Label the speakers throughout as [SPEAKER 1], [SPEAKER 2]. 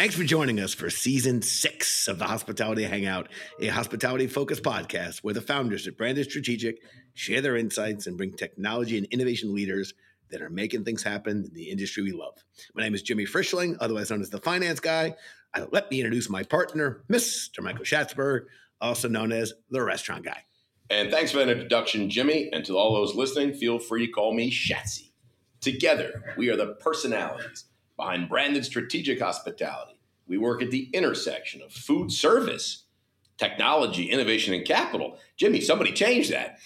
[SPEAKER 1] Thanks for joining us for season six of the Hospitality Hangout, a hospitality focused podcast where the founders at Branded Strategic share their insights and bring technology and innovation leaders that are making things happen in the industry we love. My name is Jimmy Frischling, otherwise known as the Finance Guy. Uh, let me introduce my partner, Mr. Michael Schatzberg, also known as the Restaurant Guy.
[SPEAKER 2] And thanks for that introduction, Jimmy. And to all those listening, feel free to call me Shatsy. Together, we are the personalities behind branded strategic hospitality. We work at the intersection of food service, technology, innovation, and capital. Jimmy, somebody changed that.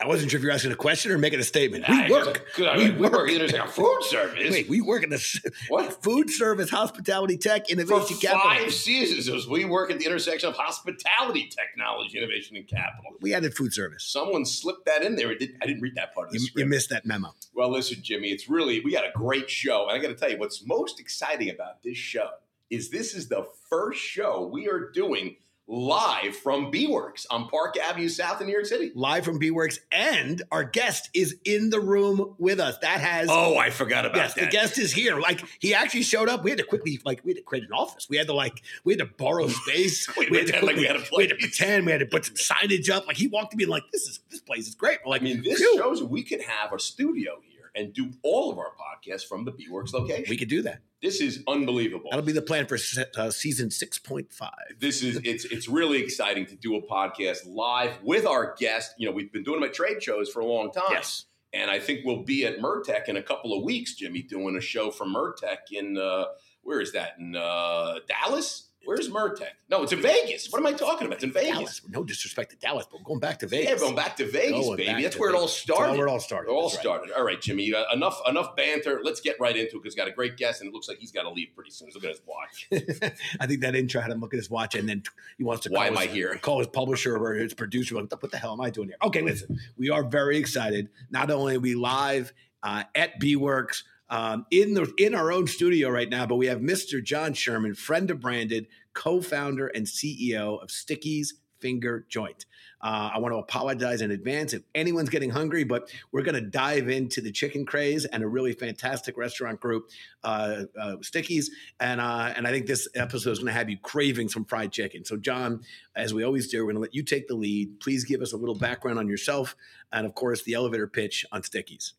[SPEAKER 1] I wasn't sure if you're asking a question or making a statement. We work.
[SPEAKER 2] good.
[SPEAKER 1] We
[SPEAKER 2] We work
[SPEAKER 1] work.
[SPEAKER 2] at the intersection of food service.
[SPEAKER 1] Wait, we work in the
[SPEAKER 2] What?
[SPEAKER 1] food service, hospitality, tech,
[SPEAKER 2] For
[SPEAKER 1] innovation, capital.
[SPEAKER 2] five seasons, we work at the intersection of hospitality, technology, innovation, and capital.
[SPEAKER 1] We added food service.
[SPEAKER 2] Someone slipped that in there. I didn't read that part of the
[SPEAKER 1] You,
[SPEAKER 2] script.
[SPEAKER 1] you missed that memo.
[SPEAKER 2] Well, listen, Jimmy, it's really, we got a great show. And I got to tell you, what's most exciting about this show is this is the first show we are doing live from B Works on Park Avenue South in New York City.
[SPEAKER 1] Live from B Works, and our guest is in the room with us. That has
[SPEAKER 2] Oh, I forgot about
[SPEAKER 1] yes, the
[SPEAKER 2] that.
[SPEAKER 1] guest is here. Like he actually showed up. We had to quickly, like, we had to create an office. We had to like, we had to borrow space.
[SPEAKER 2] We
[SPEAKER 1] had to
[SPEAKER 2] pretend like we had
[SPEAKER 1] we had to pretend. We had to put some signage up. Like he walked to me like, this is this place is great. Like,
[SPEAKER 2] I mean, this
[SPEAKER 1] phew,
[SPEAKER 2] shows we could have a studio here and do all of our podcasts from the B Works location.
[SPEAKER 1] we could do that.
[SPEAKER 2] this is unbelievable.
[SPEAKER 1] That'll be the plan for uh, season six point five.
[SPEAKER 2] this is it's it's really exciting to do a podcast live with our guest. You know, we've been doing them at trade shows for a long time.
[SPEAKER 1] Yes.
[SPEAKER 2] And I think we'll be at MURTEC in a couple of weeks, Jimmy, doing a show from MURTEC in uh, where is that? In uh, Dallas? Where's MURTEC? No, it's in Vegas. What am I talking about? It's in Vegas.
[SPEAKER 1] Dallas. No disrespect to Dallas, but we're going back to Vegas.
[SPEAKER 2] Yeah, going back to Vegas,
[SPEAKER 1] Going
[SPEAKER 2] baby.
[SPEAKER 1] back
[SPEAKER 2] That's where it all
[SPEAKER 1] Vegas. That's
[SPEAKER 2] started.
[SPEAKER 1] where it all started.
[SPEAKER 2] It all
[SPEAKER 1] That's right.
[SPEAKER 2] started. All right, Jimmy. Uh, enough enough banter. Let's get right into it because got a great guest, and it looks like he's got to leave pretty soon. Look at his watch.
[SPEAKER 1] I think that intro had him look at his watch and then he wants to
[SPEAKER 2] Why
[SPEAKER 1] call
[SPEAKER 2] am I
[SPEAKER 1] his,
[SPEAKER 2] here?
[SPEAKER 1] call his publisher or his producer. Like, what the hell am I doing here? Okay, listen, we are very excited. Not only are we live uh, at B Works um, in the in our own studio right now, but we have Mr. Jon Sherman, friend of Branded, co-founder and CEO of Sticky's Finger Joint. Uh, I want to apologize in advance if anyone's getting hungry, but we're going to dive into the chicken craze and a really fantastic restaurant group, uh, uh, Sticky's, and uh, and I think this episode is going to have you craving some fried chicken. So, John, as we always do, we're going to let you take the lead. Please give us a little background on yourself, and of course, the elevator pitch on Sticky's.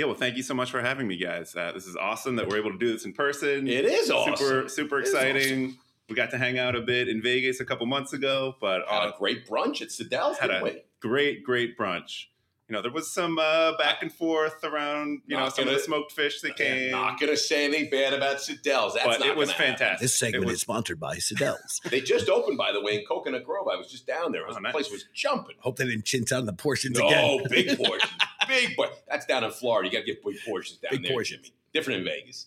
[SPEAKER 3] Yeah, well, thank you so much for having me, guys. Uh, this is awesome that we're able to do this in person.
[SPEAKER 2] It is awesome.
[SPEAKER 3] super, super
[SPEAKER 2] It
[SPEAKER 3] exciting. We got to hang out a bit in Vegas a couple months ago, but
[SPEAKER 2] Had
[SPEAKER 3] uh,
[SPEAKER 2] a great brunch at Sadelle's,
[SPEAKER 3] Had a-
[SPEAKER 2] we?
[SPEAKER 3] great, great brunch. You know, there was some uh, back and forth around, you know,
[SPEAKER 2] Not
[SPEAKER 3] some of the smoked fish that
[SPEAKER 2] Yeah,
[SPEAKER 3] came.
[SPEAKER 2] not going to say anything bad about Sadelle's. That's
[SPEAKER 3] but
[SPEAKER 2] not
[SPEAKER 3] it was
[SPEAKER 2] gonna happen.
[SPEAKER 3] fantastic.
[SPEAKER 1] This segment
[SPEAKER 3] was-
[SPEAKER 1] is sponsored by Sadelle's.
[SPEAKER 2] They just opened, by the way, in Coconut Grove. I was just down there. It was-
[SPEAKER 3] Oh,
[SPEAKER 2] the place was jumping.
[SPEAKER 1] Hope they didn't chintz out the portions
[SPEAKER 2] No,
[SPEAKER 1] again.
[SPEAKER 2] big portions. big por- That's down in Florida. You got to get big portions down
[SPEAKER 1] Big
[SPEAKER 2] there,
[SPEAKER 1] portions.
[SPEAKER 2] Jimmy. Different in Vegas.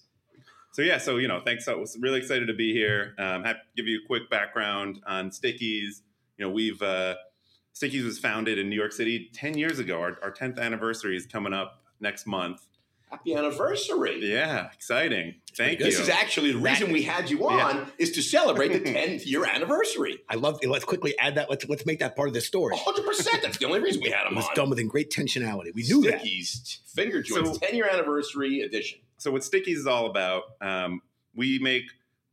[SPEAKER 3] So yeah, so you know, thanks. I was really excited to be here. Um, have to give you a quick background on Sticky's. You know, we've uh, Sticky's was founded in New York City ten years ago. Our, our 10th anniversary is coming up next month.
[SPEAKER 2] Happy anniversary.
[SPEAKER 3] Yeah, exciting. Thank you.
[SPEAKER 2] This is actually the reason we had you on is to celebrate the 10th year anniversary.
[SPEAKER 1] I love. it. Let's quickly add that. Let's let's make that part of the story.
[SPEAKER 2] 100%. That's the only reason we had
[SPEAKER 1] It
[SPEAKER 2] him
[SPEAKER 1] was
[SPEAKER 2] on.
[SPEAKER 1] done within great tensionality. We knew that.
[SPEAKER 2] Sticky's Finger Joints
[SPEAKER 3] So-
[SPEAKER 2] 10 year anniversary edition.
[SPEAKER 3] so what Sticky's is all about. Um, we make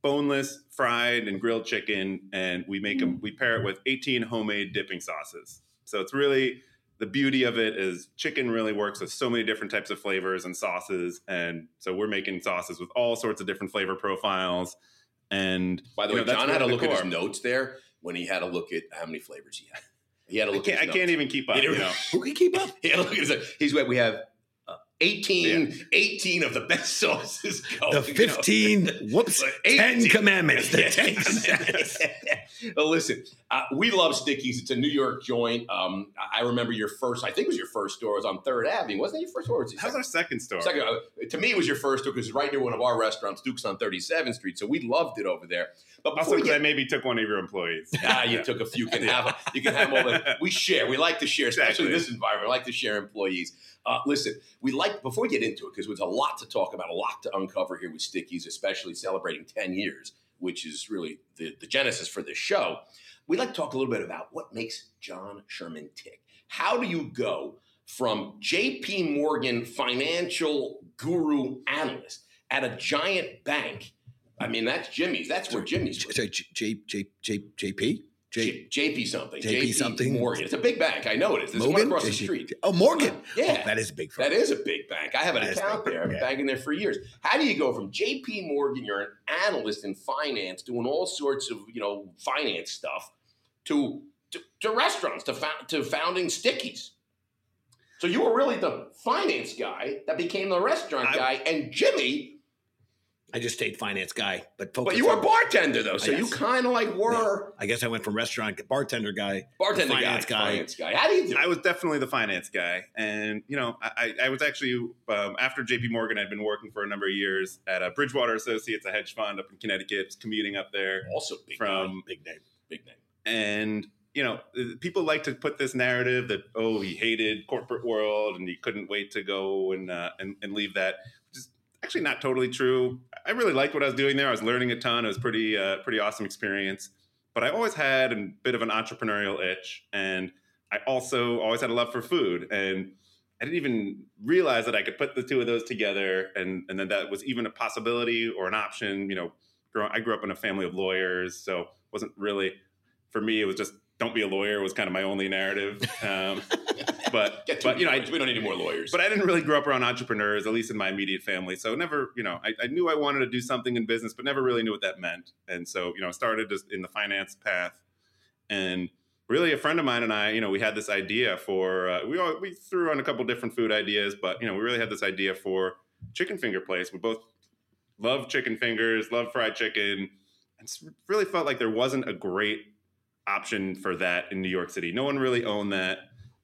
[SPEAKER 3] boneless, fried, and grilled chicken, and we make them. Mm. We pair it with 18 homemade dipping sauces. So it's really the beauty of it is chicken really works with so many different types of flavors and sauces, and so we're making sauces with all sorts of different flavor profiles. And
[SPEAKER 2] By the way,
[SPEAKER 3] know,
[SPEAKER 2] John had
[SPEAKER 3] a
[SPEAKER 2] look
[SPEAKER 3] the
[SPEAKER 2] at his notes there when he had a look at how many flavors he had. He had to
[SPEAKER 3] I
[SPEAKER 2] look
[SPEAKER 3] can't,
[SPEAKER 2] at
[SPEAKER 3] I
[SPEAKER 2] his
[SPEAKER 3] can't
[SPEAKER 2] notes.
[SPEAKER 3] even keep up. You know,
[SPEAKER 1] Who can keep up?
[SPEAKER 2] He had to look at his He's what we have uh, 18, 18 of the best sauces going.
[SPEAKER 1] The fifteen. Whoops.
[SPEAKER 2] Like
[SPEAKER 1] Ten
[SPEAKER 2] 18.
[SPEAKER 1] commandments. The
[SPEAKER 2] Yeah.
[SPEAKER 1] ten commandments.
[SPEAKER 2] well, listen, uh, we love Sticky's. It's a New York joint. Um, I remember your first, I think it was your first store, it was on Third Avenue. Wasn't it your first store? Or was it
[SPEAKER 3] how's our second store?
[SPEAKER 2] Second, uh, to me, it was your first store because it's right near one of our restaurants, Duke's on 37th Street. So we loved it over there. But
[SPEAKER 3] Also, because I maybe took one of your employees.
[SPEAKER 2] ah, you took a few. You can have them. you can have all the. We share. We like to share, especially in this environment. We like to share employees. Uh, listen, we like before we get into it because there's a lot to talk about, a lot to uncover here with Sticky's, especially celebrating 10 years, which is really the, the genesis for this show. We'd like to talk a little bit about what makes Jon Sherman tick. How do you go from JP Morgan financial guru analyst at a giant bank I mean, that's Jimmy's. That's where Jimmy's.
[SPEAKER 1] Sorry, J, J, J, JP? J,
[SPEAKER 2] JP something.
[SPEAKER 1] JP something?
[SPEAKER 2] Morgan. It's a big bank. I know it is. There's one
[SPEAKER 1] Morgan?
[SPEAKER 2] across the
[SPEAKER 1] JP?
[SPEAKER 2] street.
[SPEAKER 1] Oh, Morgan.
[SPEAKER 2] Yeah.
[SPEAKER 1] Oh, that is a big firm.
[SPEAKER 2] That is a big bank. I have an
[SPEAKER 1] That
[SPEAKER 2] account there. I've been
[SPEAKER 1] Yeah.
[SPEAKER 2] banking there for years. How do you go from JP Morgan, you're an analyst in finance, doing all sorts of you know finance stuff, to to, to restaurants, to found, to founding Sticky's? So you were really the finance guy that became the restaurant
[SPEAKER 3] I-
[SPEAKER 2] guy, and Jimmy,
[SPEAKER 1] I just stayed finance guy, but
[SPEAKER 2] but
[SPEAKER 1] focused
[SPEAKER 2] you were
[SPEAKER 1] on-
[SPEAKER 2] bartender though, so you kind of like were
[SPEAKER 1] I guess I went from restaurant bartender guy.
[SPEAKER 2] bartender
[SPEAKER 1] finance
[SPEAKER 2] guy,
[SPEAKER 1] guy.
[SPEAKER 2] finance guy. How do you do?
[SPEAKER 3] I was definitely the finance guy, and you know, I, I was actually um, after J.P. Morgan, I'd been working for a number of years at uh, Bridgewater Associates, a hedge fund up in Connecticut, commuting up there
[SPEAKER 2] also big
[SPEAKER 3] from
[SPEAKER 2] guy, big name, big name.
[SPEAKER 3] and you know people like to put this narrative that oh he hated corporate world and he couldn't wait to go and uh, and, and leave that which is actually not totally true. I really liked what i was doing there. I was learning a ton. It was pretty uh, pretty awesome experience. But i always had a bit of an entrepreneurial itch and i also always had a love for food and i didn't even realize that i could put the two of those together and and then that was even a possibility or an option. You know grow, i grew up in a family of lawyers so wasn't really for me it was just don't be a lawyer was kind of my only narrative. Um, but
[SPEAKER 2] Get
[SPEAKER 3] but you know, I,
[SPEAKER 2] we don't need any more lawyers.
[SPEAKER 3] but I didn't really grow up around entrepreneurs, at least in my immediate family. So never, you know, I, I knew I wanted to do something in business, but never really knew what that meant. And so, you know, started just in the finance path. And really, a friend of mine and I, you know, we had this idea for uh, we all, we threw on a couple different food ideas, but you know, we really had this idea for chicken finger place. We both love chicken fingers, love fried chicken, and really felt like there wasn't a great option for that in New York City. No one really owned that,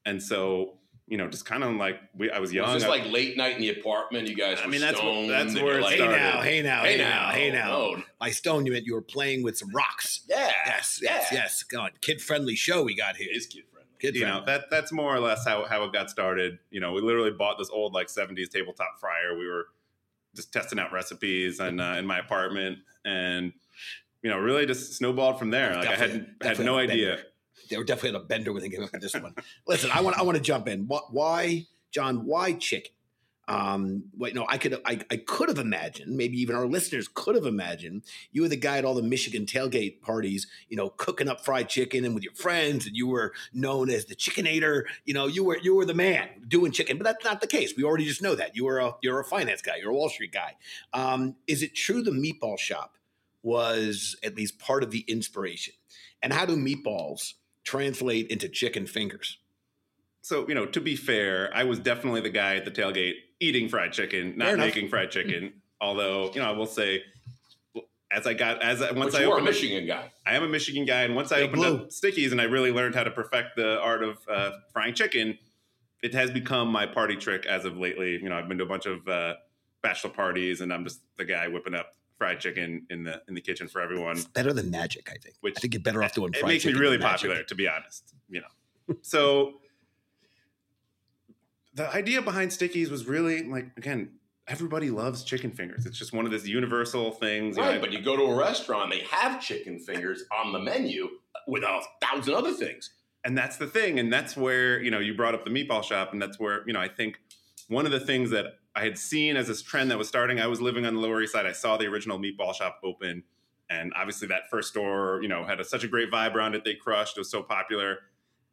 [SPEAKER 3] and so you know, just kind of like we, I was young.
[SPEAKER 2] was this
[SPEAKER 3] I-
[SPEAKER 2] like late night in the apartment? You guys,
[SPEAKER 3] I
[SPEAKER 2] were
[SPEAKER 3] mean, that's
[SPEAKER 2] stoned,
[SPEAKER 3] that's where it
[SPEAKER 2] like,
[SPEAKER 1] Hey
[SPEAKER 3] started.
[SPEAKER 1] now, hey now,
[SPEAKER 2] Hey
[SPEAKER 1] hey
[SPEAKER 2] now,
[SPEAKER 1] now, hey now.
[SPEAKER 2] oh,
[SPEAKER 1] By stone, you meant you were playing with some rocks.
[SPEAKER 2] yeah,
[SPEAKER 1] Yes, yes,
[SPEAKER 2] yeah.
[SPEAKER 1] yes. God, kid friendly show we got here.
[SPEAKER 2] It is kid friendly.
[SPEAKER 1] Kid
[SPEAKER 3] you know that that's more or less how, how it got started you know we literally bought this old like 70s tabletop fryer we were just testing out recipes and uh, in my apartment and you know really just snowballed from there like i
[SPEAKER 1] Definitely-
[SPEAKER 3] had had no idea
[SPEAKER 1] bender. They were definitely on a bender when they came up with this one. Listen, I want I want to jump in. Why, Jon? Why chicken? Um, wait, no, I could I, I could have imagined, maybe even our listeners could have imagined, you were the guy at all the Michigan tailgate parties, you know, cooking up fried chicken and with your friends, and you were known as the chickenator. You know, you were you were the man doing chicken, but that's not the case. We already just know that you were a you're a finance guy, you're a Wall Street guy. Um, is it true the meatball shop was at least part of the inspiration? And how do meatballs translate into chicken fingers?
[SPEAKER 3] so you know to be fair i was definitely the guy at the tailgate eating fried chicken not making fried chicken although you know i will say as i got as I, once
[SPEAKER 2] But
[SPEAKER 3] i
[SPEAKER 2] you were a
[SPEAKER 3] opened up-
[SPEAKER 2] Michigan guy.
[SPEAKER 3] I am a Michigan guy, and once I opened
[SPEAKER 1] blue.
[SPEAKER 3] up Sticky's and I really learned how to perfect the art of uh, frying chicken, it has become my party trick as of lately. You know, I've been to a bunch of uh, bachelor parties, and I'm just the guy whipping up fried chicken in the in the kitchen for everyone.
[SPEAKER 1] It's better than magic, I think.
[SPEAKER 3] Which-
[SPEAKER 1] I think you're better off doing
[SPEAKER 3] It
[SPEAKER 1] fried
[SPEAKER 3] makes me really popular, to be honest. You know, so the idea behind Sticky's was really like again. Everybody loves chicken fingers. It's just one of these universal things. you know,
[SPEAKER 2] Right, but you go to a restaurant, they have chicken fingers on the menu with a thousand other things.
[SPEAKER 3] and that's the thing and that's where you know you brought up the meatball shop and that's where you know i think one of the things that i had seen as this trend that was starting i was living on the lower east side i saw the original meatball shop open and obviously that first store you know had a, such a great vibe around it they crushed it was so popular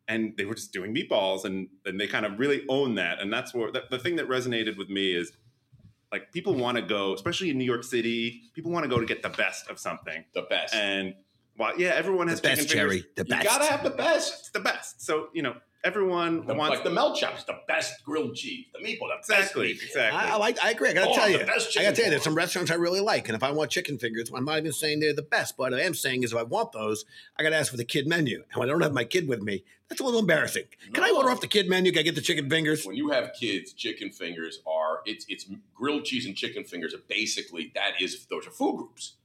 [SPEAKER 3] and they were just doing meatballs and, and they kind of really own that and that's where the, thing that resonated with me is like people want to go especially in new york city people want to go to get the best of something
[SPEAKER 2] The best.
[SPEAKER 3] and while yeah everyone has The best,
[SPEAKER 1] Jerry. The
[SPEAKER 2] you
[SPEAKER 1] best.
[SPEAKER 2] You gotta have the best.
[SPEAKER 3] it's the best. So you know, everyone
[SPEAKER 2] The,
[SPEAKER 3] wants
[SPEAKER 2] like the Melt Shops, the best grilled cheese, the meatball, the
[SPEAKER 3] exactly,
[SPEAKER 2] best meatball.
[SPEAKER 3] exactly.
[SPEAKER 1] I, I like. I agree. I gotta
[SPEAKER 2] Oh,
[SPEAKER 1] tell
[SPEAKER 2] the
[SPEAKER 1] you.
[SPEAKER 2] best
[SPEAKER 1] I gotta tell you, there's some restaurants I really like, and if I want chicken fingers, I'm not even saying they're the best. But what I am saying is, if I want those, I gotta ask for the kid menu. And when I don't have my kid with me, that's a little embarrassing. Can I order off the kid menu? Can I get the chicken fingers?
[SPEAKER 2] When you have kids, chicken fingers are it's it's grilled cheese and chicken fingers are basically that is those are food groups.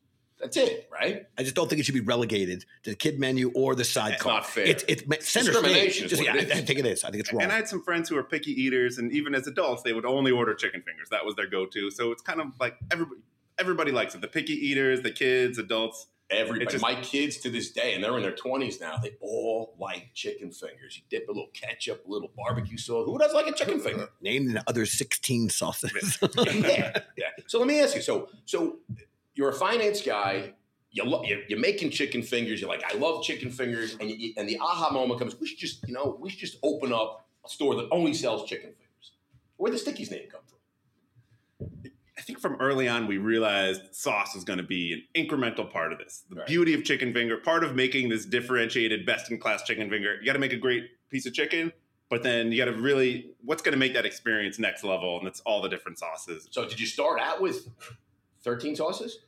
[SPEAKER 2] That's it, right?
[SPEAKER 1] I just don't think it should be relegated to the kid menu or the sidecar.
[SPEAKER 2] That's not fair.
[SPEAKER 1] It's it's center
[SPEAKER 2] Discrimination
[SPEAKER 1] stage.
[SPEAKER 2] is
[SPEAKER 1] Just-
[SPEAKER 2] what
[SPEAKER 1] yeah,
[SPEAKER 2] it
[SPEAKER 1] I, I think it is. I think it's wrong.
[SPEAKER 3] and I had some friends who were picky eaters, and even as adults, they would only order chicken fingers. That was their go-to. So it's kind of like everybody, everybody likes it. The picky eaters, the kids, adults.
[SPEAKER 2] Everybody,
[SPEAKER 3] just-
[SPEAKER 2] my kids to this day, and they're in their twenties now. They all like chicken fingers. You dip a little ketchup, a little barbecue sauce. Who doesn't like a chicken finger?
[SPEAKER 1] Name the other 16 sauces.
[SPEAKER 2] yeah, yeah. So let me ask you. So, so you're a finance guy. You lo- you're, making chicken fingers. You're like, I love chicken fingers, and you, and the aha moment comes. We should just, you know, we should just open up a store that only sells chicken fingers. Where the Sticky's name come from?
[SPEAKER 3] I think from early on we realized sauce was going to be an incremental part of this. The
[SPEAKER 2] Right.
[SPEAKER 3] beauty of chicken finger, part of making this differentiated, best in class chicken finger. You got to make a great piece of chicken, but then you got to really what's going to make that experience next level, and it's all the different sauces.
[SPEAKER 2] So did you start out with 13 sauces?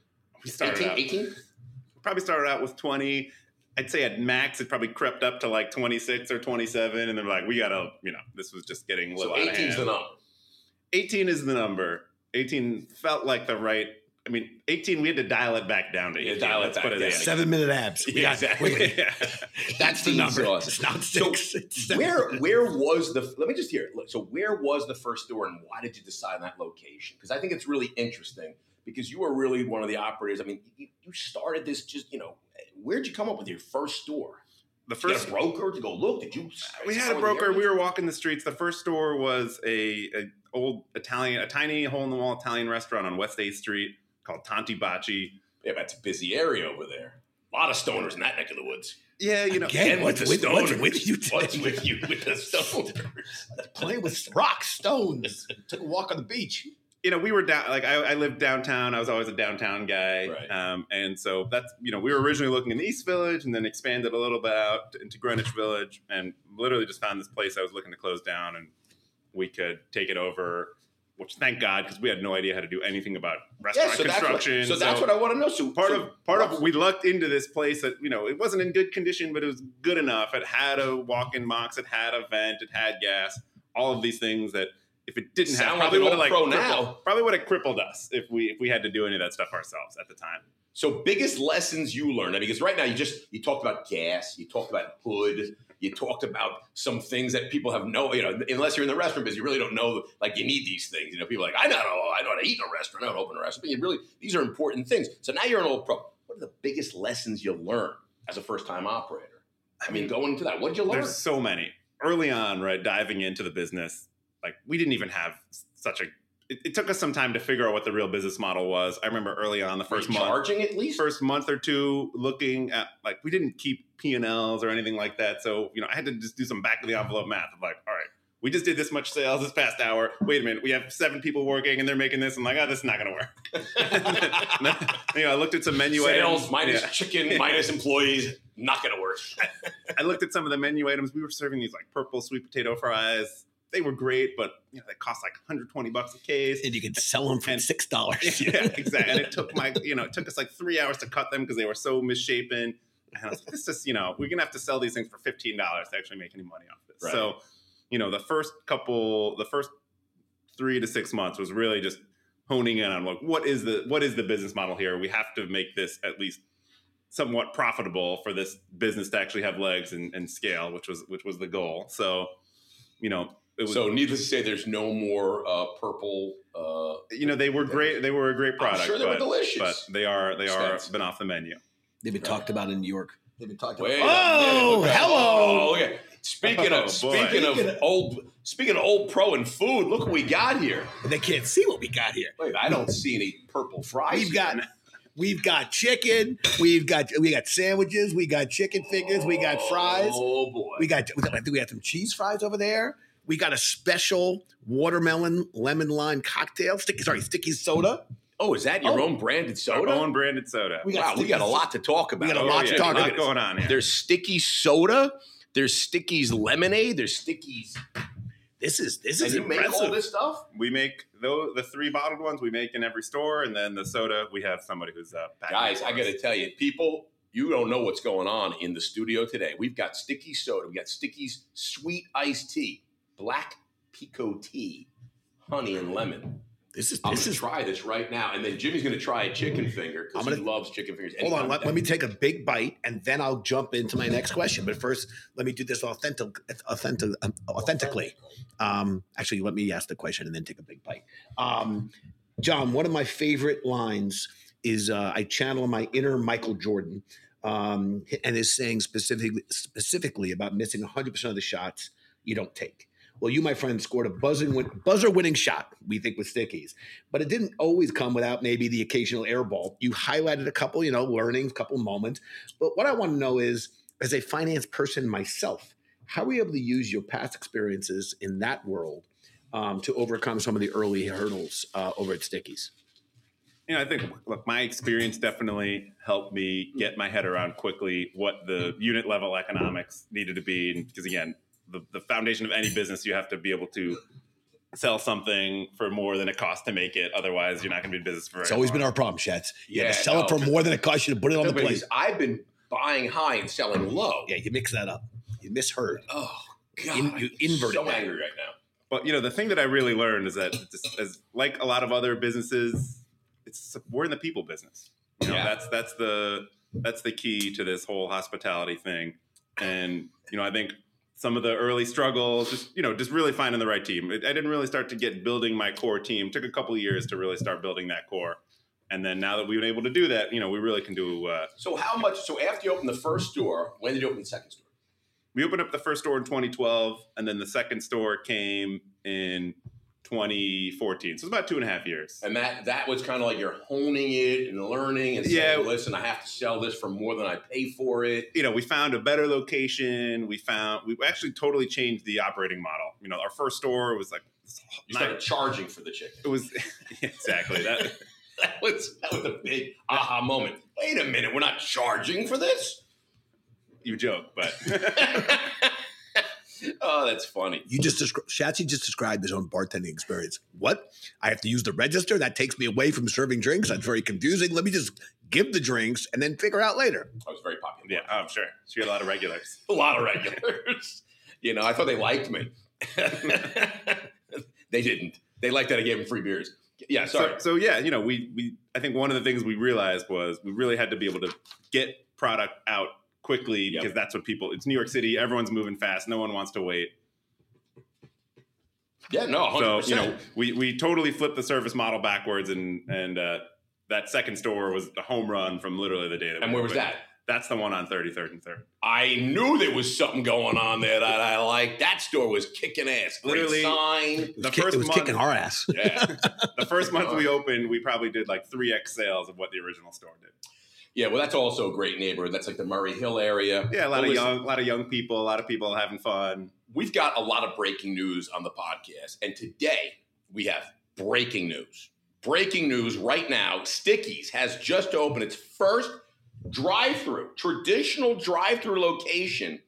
[SPEAKER 3] We started
[SPEAKER 2] 18?
[SPEAKER 3] out,
[SPEAKER 2] 18?
[SPEAKER 3] probably started out with twenty. I'd say at max it probably crept up to like twenty six or twenty seven, and they're like, we gotta, you know, this was just getting a
[SPEAKER 2] So
[SPEAKER 3] little out
[SPEAKER 2] 18 is the number.
[SPEAKER 3] 18 is the number. 18 felt like the right. I mean, 18 we had to dial it back down to
[SPEAKER 2] Yeah,
[SPEAKER 3] 18.
[SPEAKER 2] dial it
[SPEAKER 3] Let's
[SPEAKER 2] back
[SPEAKER 3] put it
[SPEAKER 2] down.
[SPEAKER 3] in.
[SPEAKER 1] Seven minute abs. We got
[SPEAKER 2] Exactly.
[SPEAKER 1] wait,
[SPEAKER 3] Yeah.
[SPEAKER 1] That's the number.
[SPEAKER 2] sauces.
[SPEAKER 1] It's not
[SPEAKER 2] So,
[SPEAKER 1] it's.
[SPEAKER 2] Where where was the? Let me just hear it. Look, So where was the first store, and why did you decide on that location? Because I think it's really interesting. Because you were really one of the operators. I mean, you, you started this just you know. Where'd you come up with your first store?
[SPEAKER 3] The
[SPEAKER 2] Did you
[SPEAKER 3] first
[SPEAKER 2] a broker to go look? Did you?
[SPEAKER 3] Uh, we had a broker. We were walking the streets. The first store was a, a old Italian, a tiny hole in the wall Italian restaurant on West 8th Street called Tanti Baci.
[SPEAKER 2] Yeah, that's a busy area over there. A lot of stoners in that neck of the woods.
[SPEAKER 3] Yeah, you know,
[SPEAKER 1] Again, what's
[SPEAKER 2] with
[SPEAKER 1] with,
[SPEAKER 2] the
[SPEAKER 1] what's
[SPEAKER 2] stoners.
[SPEAKER 1] with you
[SPEAKER 2] What's with you with the stoners?
[SPEAKER 1] Playing with rocks, stones. Took a walk on the beach.
[SPEAKER 3] You know, we were down. Like I, I lived downtown. I was always a downtown guy,
[SPEAKER 2] Right.
[SPEAKER 3] um, and so that's you know, we were originally looking in the East Village, and then expanded a little bit out into Greenwich Village, and literally just found this place I was looking to close down, and we could take it over. Which thank God, because we had no idea how to do anything about
[SPEAKER 2] Yeah,
[SPEAKER 3] restaurant
[SPEAKER 2] so that's, what,
[SPEAKER 3] construction.
[SPEAKER 2] so that's what I want to know. So
[SPEAKER 3] part
[SPEAKER 2] so
[SPEAKER 3] of part of we lucked into this place that you know it wasn't in good condition, but it was good enough. It had a walk-in box, it had a vent, it had gas, all of these things that if it didn't have,
[SPEAKER 2] Sound like
[SPEAKER 3] probably
[SPEAKER 2] an
[SPEAKER 3] would have like
[SPEAKER 2] pro
[SPEAKER 3] crippled,
[SPEAKER 2] now.
[SPEAKER 3] probably would have crippled us if we if we had to do any of that stuff ourselves at the time.
[SPEAKER 2] So biggest lessons you learned, I mean, because right now you just you talked about gas, you talked about hood, you talked about some things that people have no, you know, unless you're in the restaurant business, you really don't know. Like you need these things. You know, people are like I know, I know how to eat in a restaurant, I to open a restaurant. But you really, these are important things. So now you're an old pro. What are the biggest lessons you learn as a first time operator? I mean, going into that, what did you learn?
[SPEAKER 3] There's so many early on, right? Diving into the business, like we didn't even have such a. It, it took us some time to figure out what the real business model was. I remember early on the
[SPEAKER 2] Were you
[SPEAKER 3] first month,
[SPEAKER 2] charging at least.
[SPEAKER 3] first month or two looking at like we didn't keep p&l's or anything like that so you know i had to just do some back of the envelope math of like all right we just did this much sales this past hour wait a minute we have seven people working and they're making this i'm like oh this is not going to work you know i looked at some menu
[SPEAKER 2] Sales
[SPEAKER 3] items
[SPEAKER 2] minus
[SPEAKER 3] Yeah.
[SPEAKER 2] chicken minus employees, not going to work.
[SPEAKER 3] i looked at some of the menu items we were serving these like purple sweet potato fries they were great but you know they cost like 120 bucks a case
[SPEAKER 1] And you can sell them for
[SPEAKER 3] And-
[SPEAKER 1] six dollars.
[SPEAKER 3] yeah, exactly. And it took my, you know, it took us like three hours to cut them because they were so misshapen. And I was like, this is, you know, we're gonna have to sell these things for fifteen dollars to actually make any money off this.
[SPEAKER 2] Right.
[SPEAKER 3] So, you know, the first couple, the first three to six months was really just honing in on like what is the what is the business model here? We have to make this at least somewhat profitable for this business to actually have legs and, and scale, which was which was the goal. So, you know, was
[SPEAKER 2] So, needless to say, there's no more uh, purple. Uh,
[SPEAKER 3] you know they were great. They were a great product.
[SPEAKER 2] I'm sure they were delicious.
[SPEAKER 3] but they are they are
[SPEAKER 2] Stats.
[SPEAKER 3] been off the menu.
[SPEAKER 1] They've been talked about in New York. They've been talked
[SPEAKER 2] Wait
[SPEAKER 1] about. Oh, hello.
[SPEAKER 2] Oh, okay. Speaking
[SPEAKER 3] Oh,
[SPEAKER 2] of
[SPEAKER 3] boy.
[SPEAKER 2] speaking of
[SPEAKER 1] Speaking of-
[SPEAKER 2] old speaking of old pro and food, look what we got here.
[SPEAKER 1] They can't see what we got here.
[SPEAKER 2] Wait, I don't see any purple fries.
[SPEAKER 1] We've got we've got chicken. We've got we got sandwiches. We got chicken fingers. We got fries.
[SPEAKER 2] Oh boy.
[SPEAKER 1] We got we got- I think we had some cheese fries over there. We got a special watermelon lemon lime cocktail. Sticky, sorry, sticky soda.
[SPEAKER 2] oh, is that your
[SPEAKER 1] Oh.
[SPEAKER 2] own branded soda?
[SPEAKER 3] Our
[SPEAKER 2] soda?
[SPEAKER 3] own branded soda.
[SPEAKER 1] We got
[SPEAKER 2] wow, we got a lot to talk about.
[SPEAKER 1] We got a
[SPEAKER 3] Oh,
[SPEAKER 1] lot to talk
[SPEAKER 3] lot
[SPEAKER 1] about.
[SPEAKER 3] going on here.
[SPEAKER 2] There's sticky soda. There's Sticky's lemonade. There's Sticky's.
[SPEAKER 1] This is this
[SPEAKER 2] And
[SPEAKER 1] is
[SPEAKER 2] you make all
[SPEAKER 1] impressive.
[SPEAKER 2] this stuff?
[SPEAKER 3] we make those the three bottled ones we make in every store, and then the soda we have somebody who's uh, packing
[SPEAKER 2] Guys, I got to tell you, people, you don't know what's going on in the studio today. We've got Sticky soda. We got Sticky's sweet iced tea, black pekoe tea, honey and lemon.
[SPEAKER 1] This is
[SPEAKER 2] I'm
[SPEAKER 1] this
[SPEAKER 2] going to
[SPEAKER 1] is.
[SPEAKER 2] try this right now, and then Jimmy's going to try a chicken finger because
[SPEAKER 1] I'm
[SPEAKER 2] he loves chicken fingers.
[SPEAKER 1] Hold on, let, let me take a big bite and then I'll jump into my next question. But first, let me do this authentic, authentic, um, authentically. Um, actually, let me ask the question and then take a big bite. Um, Jon, one of my favorite lines is uh, I channel my inner Michael Jordan, um, and is saying specifically specifically about missing 100 percent of the shots you don't take. Well, you, my friend, scored a buzzer winning shot, we think, with Sticky's. But it didn't always come without maybe the occasional air ball. You highlighted a couple, you know, learnings, a couple moments. But what I want to know is, as a finance person myself, how are you able to use your past experiences in that world um, to overcome some of the early hurdles uh, over at Sticky's?
[SPEAKER 3] you know, I think look, my experience definitely helped me get my head around quickly what the unit level economics needed to be. Because again, the, the foundation of any business, you have to be able to sell something for more than it costs to make it. Otherwise, you're not going to be in business for.
[SPEAKER 1] It's always been our problem, Shets. You have to
[SPEAKER 2] Yeah,
[SPEAKER 1] sell it for more than it costs you to put it on the plate.
[SPEAKER 2] Because I've been buying high and selling low.
[SPEAKER 1] Yeah, you mix that up. You misheard.
[SPEAKER 2] Oh God,
[SPEAKER 1] In- you inverted
[SPEAKER 2] so
[SPEAKER 1] that.
[SPEAKER 2] angry right now.
[SPEAKER 3] But you know, the thing that I really learned is that just as like a lot of other businesses, it's we're in the people business. You know,
[SPEAKER 2] Yeah.
[SPEAKER 3] that's that's the that's the key to this whole hospitality thing. And you know, I think some of the early struggles, just you know, just really finding the right team. I didn't really start to get building my core team. took a couple of years to really start building that core. And then now that we've been able to do that, you know, we really can do. Uh,
[SPEAKER 2] So how much? So after you opened the first store, when did you open the second store?
[SPEAKER 3] we opened up the first store in 2012, and then the second store came in 2014. So it's about two and a half years.
[SPEAKER 2] And that that was kind of like you're honing it and learning and
[SPEAKER 3] Yeah.
[SPEAKER 2] saying, listen, I have to sell this for more than I pay for it.
[SPEAKER 3] you know, we found a better location. We found we actually totally changed the operating model. You know, our first store was like
[SPEAKER 2] You started charging for the chicken.
[SPEAKER 3] it was exactly that.
[SPEAKER 2] That was that was a big aha moment. Wait a minute, we're not charging for this.
[SPEAKER 3] You joke, but
[SPEAKER 2] oh, that's funny.
[SPEAKER 1] You just descri- Shatsy just described his own bartending experience. What? I have to use the register? That takes me away from serving drinks. That's very confusing. Let me just give the drinks and then figure out later.
[SPEAKER 2] I was very popular.
[SPEAKER 3] yeah, I'm sure. She had a lot of regulars.
[SPEAKER 2] a lot of regulars. you know, I thought they liked me. they didn't. They liked that I gave them free beers. Yeah, sorry.
[SPEAKER 3] So, so yeah, you know, we we I think one of the things we realized was we really had to be able to get product out quickly
[SPEAKER 2] Yep.
[SPEAKER 3] because that's what people. It's New York City. Everyone's moving fast. No one wants to wait.
[SPEAKER 2] yeah, no, 100%.
[SPEAKER 3] So you know, we we totally flipped the service model backwards, and and uh, that second store was a home run from literally the day that.
[SPEAKER 2] and
[SPEAKER 3] we
[SPEAKER 2] where was
[SPEAKER 3] opened.
[SPEAKER 2] that?
[SPEAKER 3] That's the one on 33rd and 3rd.
[SPEAKER 2] I knew there was something going on there that I liked. That store was kicking ass. Great
[SPEAKER 3] Literally-
[SPEAKER 2] sign.
[SPEAKER 1] It was,
[SPEAKER 3] The
[SPEAKER 1] kick-
[SPEAKER 3] first
[SPEAKER 1] it was
[SPEAKER 3] month-
[SPEAKER 1] kicking our ass.
[SPEAKER 2] Yeah.
[SPEAKER 3] The first month we opened, we probably did like 3x sales of what the original store did.
[SPEAKER 2] Yeah, well, that's also a great neighborhood. That's like the Murray Hill area.
[SPEAKER 3] Yeah, a lot
[SPEAKER 2] Well,
[SPEAKER 3] of young, a lot of young people, a lot of people having fun.
[SPEAKER 2] We've got a lot of breaking news on the podcast. And today we have breaking news. Breaking news right now Sticky's has just opened its first drive through, traditional drive through location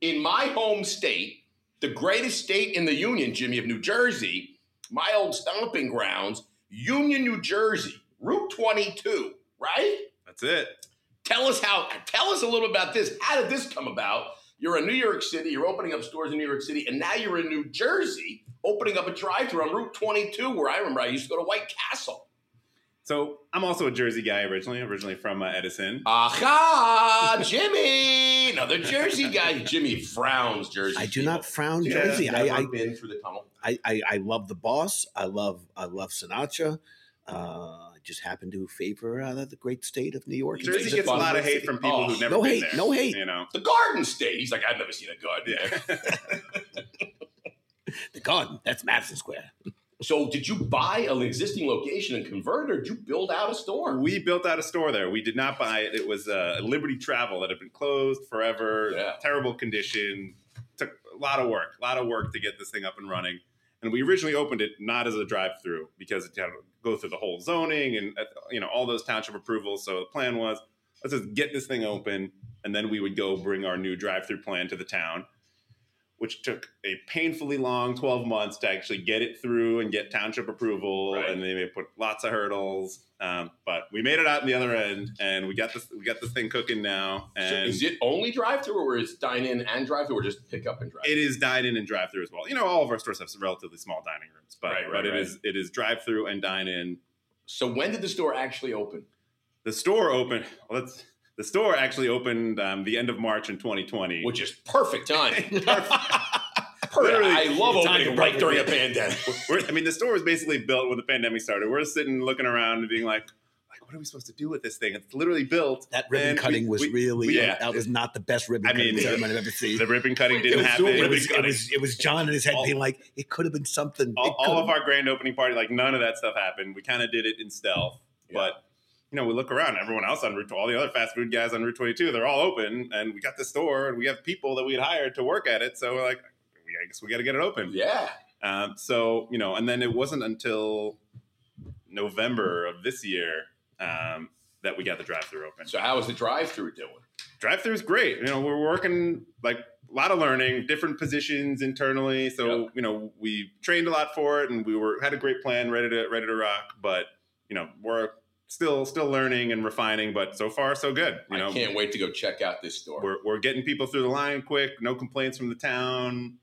[SPEAKER 2] in my home state, the greatest state in the Union, Jimmy, of New Jersey, my old stomping grounds, Union, New Jersey, Route 22, right?
[SPEAKER 3] That's it.
[SPEAKER 2] Tell us how. Tell us a little about this. How did this come about? You're in New York City. You're opening up stores in New York City, and now you're in New Jersey, opening up a drive-through on Route 22, where I remember I used to go to White Castle.
[SPEAKER 3] So I'm also a Jersey guy originally, originally from uh, Edison.
[SPEAKER 2] Aha, Jimmy, another Jersey guy. Jimmy frowns Jersey.
[SPEAKER 1] I do
[SPEAKER 2] people.
[SPEAKER 1] not frown
[SPEAKER 3] Yeah,
[SPEAKER 1] Jersey.
[SPEAKER 2] Never
[SPEAKER 1] I, I,
[SPEAKER 2] been through the tunnel.
[SPEAKER 1] I, I, I love the boss. I love I love Sinatra. Uh, I just happen to favor uh, the great state of New York.
[SPEAKER 2] Jersey
[SPEAKER 3] Jersey gets a lot of hate from people
[SPEAKER 2] Oh,
[SPEAKER 3] who've never
[SPEAKER 1] no
[SPEAKER 3] been
[SPEAKER 1] hate,
[SPEAKER 3] there.
[SPEAKER 1] no hate.
[SPEAKER 3] You know.
[SPEAKER 2] The Garden State. He's like, I've never seen a garden.
[SPEAKER 3] Yeah.
[SPEAKER 1] the garden. That's Madison Square.
[SPEAKER 2] So, did you buy an existing location and convert, it, or did you build out a store?
[SPEAKER 3] we built out a store there. We did not buy it. It was uh, Liberty Travel that had been closed forever.
[SPEAKER 2] Yeah.
[SPEAKER 3] Terrible condition. Took a lot of work. A lot of work to get this thing up and running. And we originally opened it not as a drive-through because it had to go through the whole zoning and uh, you know all those township approvals. So the plan was let's just get this thing open, and then we would go bring our new drive-through plan to the town, which took a painfully long 12 months to actually get it through and get township approval,
[SPEAKER 2] Right.
[SPEAKER 3] and they put lots of hurdles. Um, but we made it out in the other end, and we got this we got this thing cooking now,
[SPEAKER 2] So
[SPEAKER 3] and
[SPEAKER 2] is it only drive-through, or is dine-in and drive-through, or just pick up and drive?
[SPEAKER 3] it is dine in and drive through as well. You know, all of our stores have relatively small dining rooms, but
[SPEAKER 2] Right, right,
[SPEAKER 3] but it is it is drive through and dine in.
[SPEAKER 2] So when did the store actually open?
[SPEAKER 3] The store opened. Well, that's the store actually opened um, the end of March in 2020.
[SPEAKER 2] Which is perfect timing.
[SPEAKER 3] Perfect.
[SPEAKER 2] Perfect.
[SPEAKER 3] Literally,
[SPEAKER 2] I love
[SPEAKER 1] time
[SPEAKER 2] opening
[SPEAKER 1] to
[SPEAKER 2] right during a pandemic.
[SPEAKER 3] We're- I mean, the store was basically built when the pandemic started. We're sitting looking around and being like, like, what are we supposed to do with this thing? It's literally built.
[SPEAKER 1] That ribbon
[SPEAKER 3] and
[SPEAKER 1] cutting
[SPEAKER 3] we-
[SPEAKER 1] was
[SPEAKER 3] we-
[SPEAKER 1] really
[SPEAKER 2] yeah.
[SPEAKER 1] that was not the best ribbon
[SPEAKER 3] I
[SPEAKER 1] cutting ceremony I've ever seen.
[SPEAKER 3] The ribbon cutting didn't
[SPEAKER 2] was
[SPEAKER 3] happen.
[SPEAKER 1] it,
[SPEAKER 2] ribbon
[SPEAKER 1] was, it, was, it was Jon in his head
[SPEAKER 3] All-
[SPEAKER 1] being like, it could have been something.
[SPEAKER 3] all, all of our grand opening party, like none of that stuff happened. We kind of did it in stealth,
[SPEAKER 2] Yeah.
[SPEAKER 3] but you know, we look around. Everyone else on Route, all the other fast food guys on Route 22, they're all open, and we got the store, and we have people that we had hired to work at it. So we're like, we- I guess we got to get it open.
[SPEAKER 2] Yeah.
[SPEAKER 3] Um, so you know, and then it wasn't until November of this year um, that we got the drive-through open.
[SPEAKER 2] So how is the drive-through doing?
[SPEAKER 3] drive-through is great. You know, we're working like a lot of learning, different positions internally. So
[SPEAKER 2] Yep.
[SPEAKER 3] you know, we trained a lot for it, and we were had a great plan, ready to ready to rock. But you know, we're still still learning and refining. But so far, so good. You know,
[SPEAKER 2] I can't wait to go check out this store.
[SPEAKER 3] we're we're getting people through the line quick. No complaints from the town.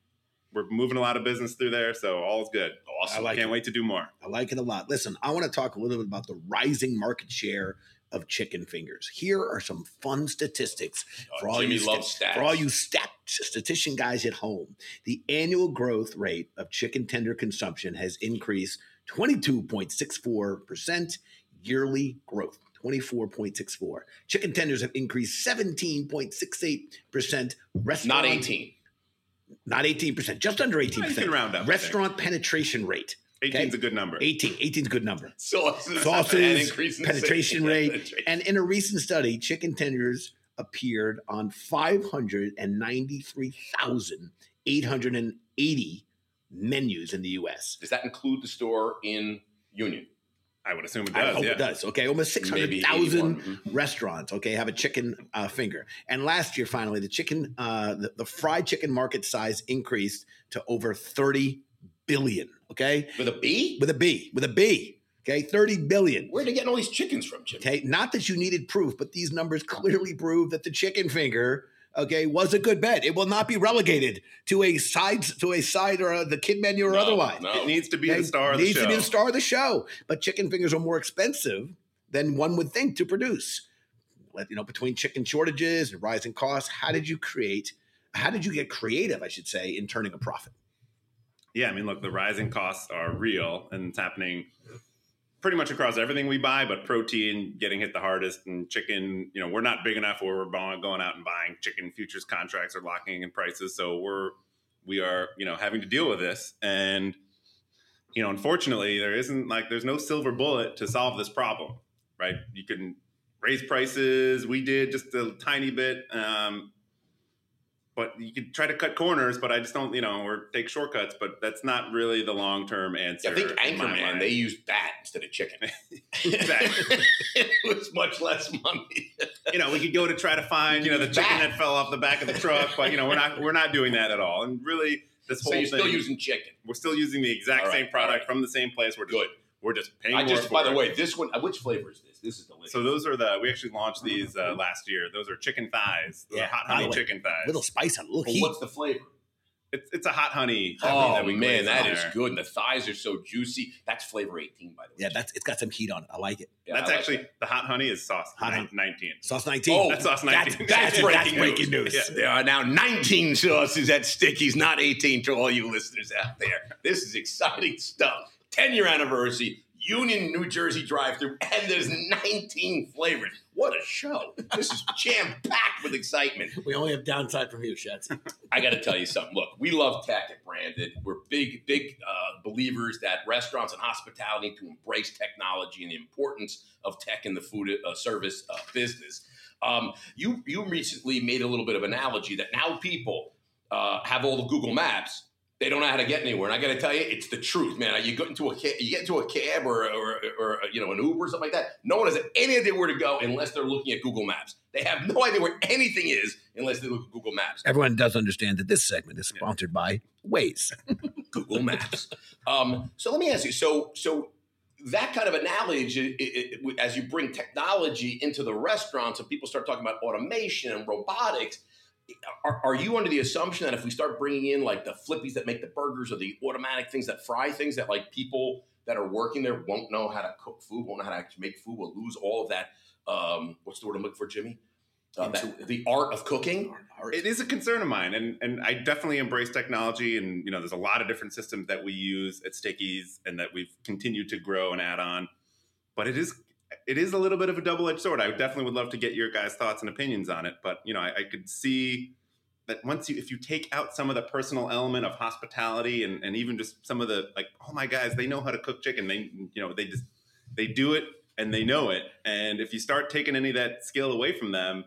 [SPEAKER 3] We're moving a lot of business through there, so all's good.
[SPEAKER 2] awesome.
[SPEAKER 1] I like
[SPEAKER 3] Can't
[SPEAKER 1] it.
[SPEAKER 3] wait to do more.
[SPEAKER 1] I like it a lot. Listen, I want to talk a little bit about the rising market share of chicken fingers. Here are some fun statistics
[SPEAKER 2] Oh,
[SPEAKER 1] for all
[SPEAKER 2] Jimmy
[SPEAKER 1] you
[SPEAKER 2] loves
[SPEAKER 1] sta-
[SPEAKER 2] stats.
[SPEAKER 1] for all you stat statistician guys at home. The annual growth rate of chicken tender consumption has increased 22.64% yearly growth. 24.64. Chicken tenders have increased 17.68%. Restaurant
[SPEAKER 2] not 18.
[SPEAKER 1] Not 18%, just under 18%.
[SPEAKER 3] You round up.
[SPEAKER 1] Restaurant penetration rate.
[SPEAKER 3] 18 is a good number.
[SPEAKER 1] 18. 18 is a good number.
[SPEAKER 2] Sauces,
[SPEAKER 1] Sauces,
[SPEAKER 2] and increase in
[SPEAKER 1] penetration rate,
[SPEAKER 2] Penetration.
[SPEAKER 1] And in a recent study, chicken tenders appeared on 593,880 menus in the US.
[SPEAKER 2] Does that include the store in Union?
[SPEAKER 3] I would assume it does.
[SPEAKER 1] I hope
[SPEAKER 3] yeah.
[SPEAKER 1] it does. Okay, almost
[SPEAKER 2] Maybe
[SPEAKER 1] 600,000 restaurants. Okay, have a chicken uh, finger. And last year, finally, the chicken, uh, the, the fried chicken market size increased to over 30 billion. Okay,
[SPEAKER 2] With a B?
[SPEAKER 1] with a B, with a B. Okay, 30 billion.
[SPEAKER 2] Where are they getting all these chickens from, Jim?
[SPEAKER 1] Okay, not that you needed proof, but these numbers clearly prove that the chicken finger, okay, was a good bet. It will not be relegated to a side to a side or a, the kid menu or
[SPEAKER 2] No,
[SPEAKER 1] otherwise.
[SPEAKER 2] no.
[SPEAKER 3] It needs to be
[SPEAKER 1] Okay?
[SPEAKER 3] the star of the
[SPEAKER 1] needs
[SPEAKER 3] show.
[SPEAKER 1] to be the star of the show. But chicken fingers are more expensive than one would think to produce. You know, between chicken shortages and rising costs, how did you create? How did you get creative? I should say in turning a profit.
[SPEAKER 3] Yeah, I mean, look, the rising costs are real, and it's happening pretty much across everything we buy. But protein getting hit the hardest, and chicken. You know, we're not big enough where we're going out and buying chicken futures contracts or locking in prices. So we're we are you know having to deal with this, and you know, unfortunately, there isn't like there's no silver bullet to solve this problem, right? You can raise prices. We did just a tiny bit. Um, but you could try to cut corners, but I just don't, you know, or take shortcuts. But that's not really the long term answer.
[SPEAKER 2] I think Anchorman, they used bat instead of chicken.
[SPEAKER 3] Exactly.
[SPEAKER 2] it was much less money.
[SPEAKER 3] you know, we could go to try to find, you know, the chicken that fell off the back of the truck, but you know, we're not, we're not doing that at all. And really, this
[SPEAKER 2] So
[SPEAKER 3] whole
[SPEAKER 2] you're
[SPEAKER 3] thing,
[SPEAKER 2] still using chicken.
[SPEAKER 3] we're still using the exact
[SPEAKER 2] right,
[SPEAKER 3] same product
[SPEAKER 2] right.
[SPEAKER 3] from the same place. We're just,
[SPEAKER 2] Good.
[SPEAKER 3] we're just paying
[SPEAKER 2] I
[SPEAKER 3] more
[SPEAKER 2] just, by the
[SPEAKER 3] it.
[SPEAKER 2] way, this one, uh, which flavor is this? This is delicious.
[SPEAKER 3] So those are the we actually launched these uh, last year. Those are chicken thighs. Those
[SPEAKER 1] Yeah,
[SPEAKER 3] are hot honey
[SPEAKER 1] way,
[SPEAKER 3] chicken thighs.
[SPEAKER 1] Little spice on, a little
[SPEAKER 2] But
[SPEAKER 1] heat.
[SPEAKER 2] what's the flavor?
[SPEAKER 3] It's it's a hot honey.
[SPEAKER 2] Oh
[SPEAKER 3] that we
[SPEAKER 2] man,
[SPEAKER 3] glaze
[SPEAKER 2] that
[SPEAKER 3] on there.
[SPEAKER 2] good. And the thighs are so juicy. That's flavor 18, by the way.
[SPEAKER 1] yeah, that's it's got some heat on it. I like it.
[SPEAKER 2] Yeah,
[SPEAKER 3] That's
[SPEAKER 2] like
[SPEAKER 3] actually
[SPEAKER 2] that.
[SPEAKER 3] the hot honey is sauce.
[SPEAKER 1] Hot
[SPEAKER 3] nine-
[SPEAKER 1] honey.
[SPEAKER 3] nineteen.
[SPEAKER 1] Sauce 19.
[SPEAKER 2] Oh,
[SPEAKER 3] That's sauce nineteen.
[SPEAKER 2] That's,
[SPEAKER 1] That's
[SPEAKER 2] breaking,
[SPEAKER 1] breaking
[SPEAKER 2] news.
[SPEAKER 1] news.
[SPEAKER 2] Yeah, there are now 19 sauces at Sticky's, not 18 to all you listeners out there. This is exciting stuff. 10 year anniversary, Union, New Jersey drive through, and there's 19 flavors. What a show. This is jam packed with excitement.
[SPEAKER 1] We only have downside from you, Shats.
[SPEAKER 2] I got to tell you something. Look, we love tech at Branded. We're big, big uh, believers that restaurants and hospitality need to embrace technology and the importance of tech in the food uh, service uh, business. Um, you you recently made a little bit of analogy that now people uh, have all the Google Maps. They don't know how to get anywhere, and I got to tell you, it's the truth, man. You get into a cab, you get into a cab or, or, or you know an Uber or something like that. No one has any idea where to go unless they're looking at Google Maps. They have no idea where anything is unless they look at Google Maps.
[SPEAKER 1] Everyone does understand that this segment is sponsored by Waze.
[SPEAKER 2] Google Maps. um, so let me ask you. So so that kind of analogy, as you bring technology into the restaurants and people start talking about automation and robotics, are, are you under the assumption that if we start bringing in like the flippies that make the burgers or the automatic things that fry things, that like people that are working there won't know how to cook food, won't know how to actually make food, will lose all of that. Um, what's the word I'm looking for, Jimmy? Uh, that, the art of cooking.
[SPEAKER 3] It is a concern of mine, and and I definitely embrace technology. And you know, there's a lot of different systems that we use at Sticky's, and that we've continued to grow and add on. But it is it is a little bit of a double edged sword. I definitely would love to get your guys' thoughts and opinions on it, but you know, I, I could see that once you if you take out some of the personal element of hospitality and, and even just some of the like oh my guys they know how to cook chicken they you know they just they do it and they know it and if you start taking any of that skill away from them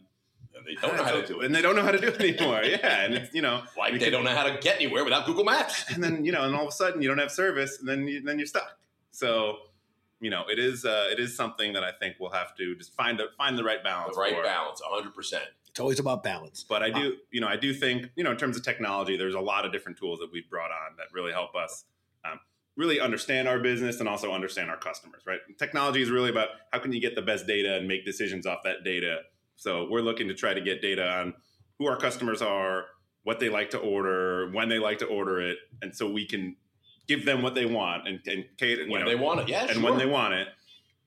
[SPEAKER 2] And they don't know how to do it.
[SPEAKER 3] and they don't know how to do it anymore yeah and it's you know we
[SPEAKER 2] they don't know how to get anywhere without Google Maps.
[SPEAKER 3] and then you know and all of a sudden you don't have service and then you, then you're stuck so you know it is uh, it is something that I think we'll have to just find the find the right balance
[SPEAKER 2] The right
[SPEAKER 3] for.
[SPEAKER 2] balance, 100%.
[SPEAKER 1] It's always about balance.
[SPEAKER 3] But I do, you know, I do think, you know, in terms of technology, there's a lot of different tools that we've brought on that really help us um, really understand our business and also understand our customers, right? Technology is really about how can you get the best data and make decisions off that data. So we're looking to try to get data on who our customers are, what they like to order, when they like to order it, and so we can give them what they want and, and cater, you
[SPEAKER 2] When
[SPEAKER 3] know,
[SPEAKER 2] they want it. Yeah,
[SPEAKER 3] and
[SPEAKER 2] sure.
[SPEAKER 3] when they want it.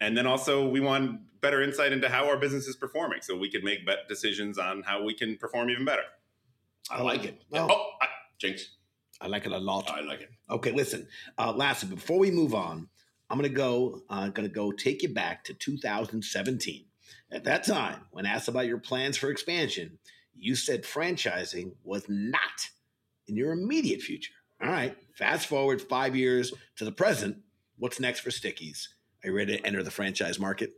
[SPEAKER 3] And then also we want better insight into how our business is performing, so we can make bet decisions on how we can perform even better.
[SPEAKER 2] I like it.
[SPEAKER 1] Oh.
[SPEAKER 2] Oh, I, Jinx.
[SPEAKER 1] I like it a lot.
[SPEAKER 2] I like it.
[SPEAKER 1] Okay, listen. Uh, lastly, before we move on, I'm gonna go. Uh, gonna go take you back to 2017. At that time, when asked about your plans for expansion, you said franchising was not in your immediate future. All right. Fast forward five years to the present. What's next for Sticky's? Are you ready to enter the franchise market?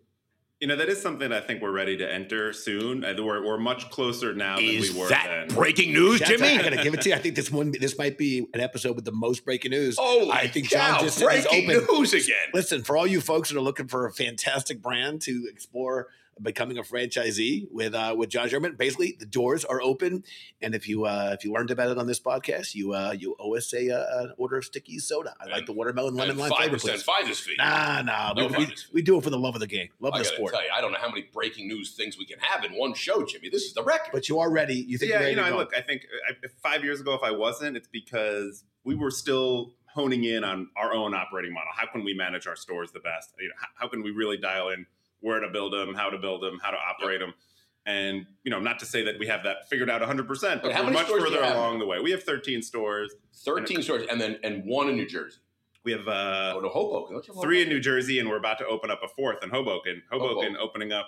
[SPEAKER 3] You know, that is something I think we're ready to enter soon. Uh, We're, we're much closer now than
[SPEAKER 2] Is
[SPEAKER 3] we were
[SPEAKER 2] that
[SPEAKER 3] then.
[SPEAKER 2] breaking news,
[SPEAKER 1] That's-
[SPEAKER 2] Jimmy?
[SPEAKER 1] I gotta give it to you. I think this one, this might be an episode with the most breaking news.
[SPEAKER 2] Oh,
[SPEAKER 1] I think
[SPEAKER 2] cow,
[SPEAKER 1] Jon just said he's
[SPEAKER 2] breaking
[SPEAKER 1] open.
[SPEAKER 2] news again.
[SPEAKER 1] Listen, for all you folks that are looking for a fantastic brand to explore becoming a franchisee with uh, with Jon Sherman, basically the doors are open. And if you uh, if you learned about it on this podcast, you uh, you owe us a uh, an order of sticky soda. I like the watermelon lemon lime
[SPEAKER 2] five
[SPEAKER 1] flavor,
[SPEAKER 2] percent
[SPEAKER 1] please.
[SPEAKER 2] finder's fee.
[SPEAKER 1] Nah, nah,
[SPEAKER 2] No
[SPEAKER 1] we, we, we do it for the love of the game, love
[SPEAKER 2] I
[SPEAKER 1] the sport.
[SPEAKER 2] tell you, I don't know how many breaking news things we can have in one show, Jimmy. This is the record.
[SPEAKER 1] But you are ready. You think
[SPEAKER 3] yeah,
[SPEAKER 1] you're ready
[SPEAKER 3] you know,
[SPEAKER 1] to
[SPEAKER 3] I look, I think uh, if five years ago, if I wasn't, it's because we were still honing in on our own operating model. How can we manage our stores the best? You know, how, how can we really dial in where to build them, how to build them, how to operate them? And you know, not to say that we have that figured out 100, percent but
[SPEAKER 2] But
[SPEAKER 3] we're much
[SPEAKER 2] stores do you
[SPEAKER 3] further along the way. We have 13 stores.
[SPEAKER 2] Thirteen stores, and then and one in New Jersey.
[SPEAKER 3] We have uh,
[SPEAKER 2] oh no, Hoboken. Don't you have
[SPEAKER 3] three in New Jersey, and we're about to open up a fourth in Hoboken. Hoboken
[SPEAKER 2] Hoboken.
[SPEAKER 3] opening up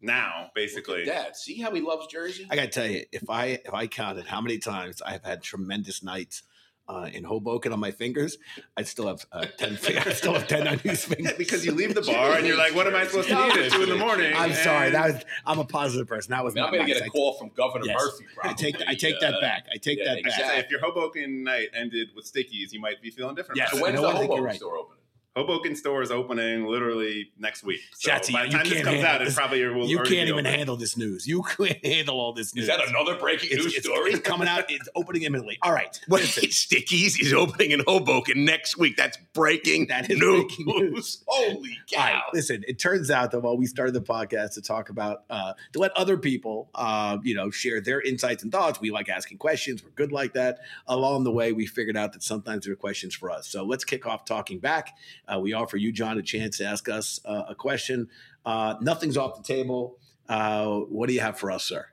[SPEAKER 3] now, basically.
[SPEAKER 2] at that. See how he loves Jersey.
[SPEAKER 1] I gotta tell you, if I if I counted how many times I've had tremendous nights uh, in Hoboken on my fingers, I still have uh, ten. Fingers, I still have ten unused fingers.
[SPEAKER 3] because you leave the bar and you're like, what am I supposed to eat at two in the morning?
[SPEAKER 1] I'm sorry. That was I'm a positive person. That
[SPEAKER 2] I
[SPEAKER 1] was
[SPEAKER 2] mean,
[SPEAKER 1] not
[SPEAKER 2] I'm going to
[SPEAKER 1] nice.
[SPEAKER 2] get a call from Governor
[SPEAKER 1] Yes.
[SPEAKER 2] Murphy.
[SPEAKER 1] I, I
[SPEAKER 2] Probably.
[SPEAKER 1] take I take that
[SPEAKER 2] Uh,
[SPEAKER 1] back. I take
[SPEAKER 2] yeah,
[SPEAKER 1] that back.
[SPEAKER 2] exactly.
[SPEAKER 3] if your Hoboken night ended with Sticky's, you might be feeling different.
[SPEAKER 1] Yes.
[SPEAKER 2] So when's the
[SPEAKER 1] I think you're
[SPEAKER 2] Hoboken
[SPEAKER 1] right.
[SPEAKER 2] store opening?
[SPEAKER 3] Hoboken store is opening literally next week. So
[SPEAKER 1] Shatsy,
[SPEAKER 3] by the time this
[SPEAKER 1] can't
[SPEAKER 3] comes
[SPEAKER 1] handle
[SPEAKER 3] out, it
[SPEAKER 1] this.
[SPEAKER 3] probably will
[SPEAKER 1] You can't even
[SPEAKER 3] open.
[SPEAKER 1] handle this news. You can't handle all this news.
[SPEAKER 2] Is that another breaking
[SPEAKER 1] it's,
[SPEAKER 2] news
[SPEAKER 1] it's-
[SPEAKER 2] story?
[SPEAKER 1] it's coming out. It's opening imminently. All right.
[SPEAKER 2] Wait,
[SPEAKER 1] Listen,
[SPEAKER 2] Sticky's is opening in Hoboken next week. That's breaking
[SPEAKER 1] That is
[SPEAKER 2] news.
[SPEAKER 1] breaking news.
[SPEAKER 2] Holy cow.
[SPEAKER 1] right, listen. It turns out that while we started the podcast to talk about, uh, to let other people, uh, you know, share their insights and thoughts, we like asking questions. We're good like that. Along the way, we figured out that sometimes there are questions for us. So let's kick off talking back. Uh, we offer you, Jon, a chance to ask us uh, a question. Uh, nothing's off the table. Uh, what do you have for us, sir?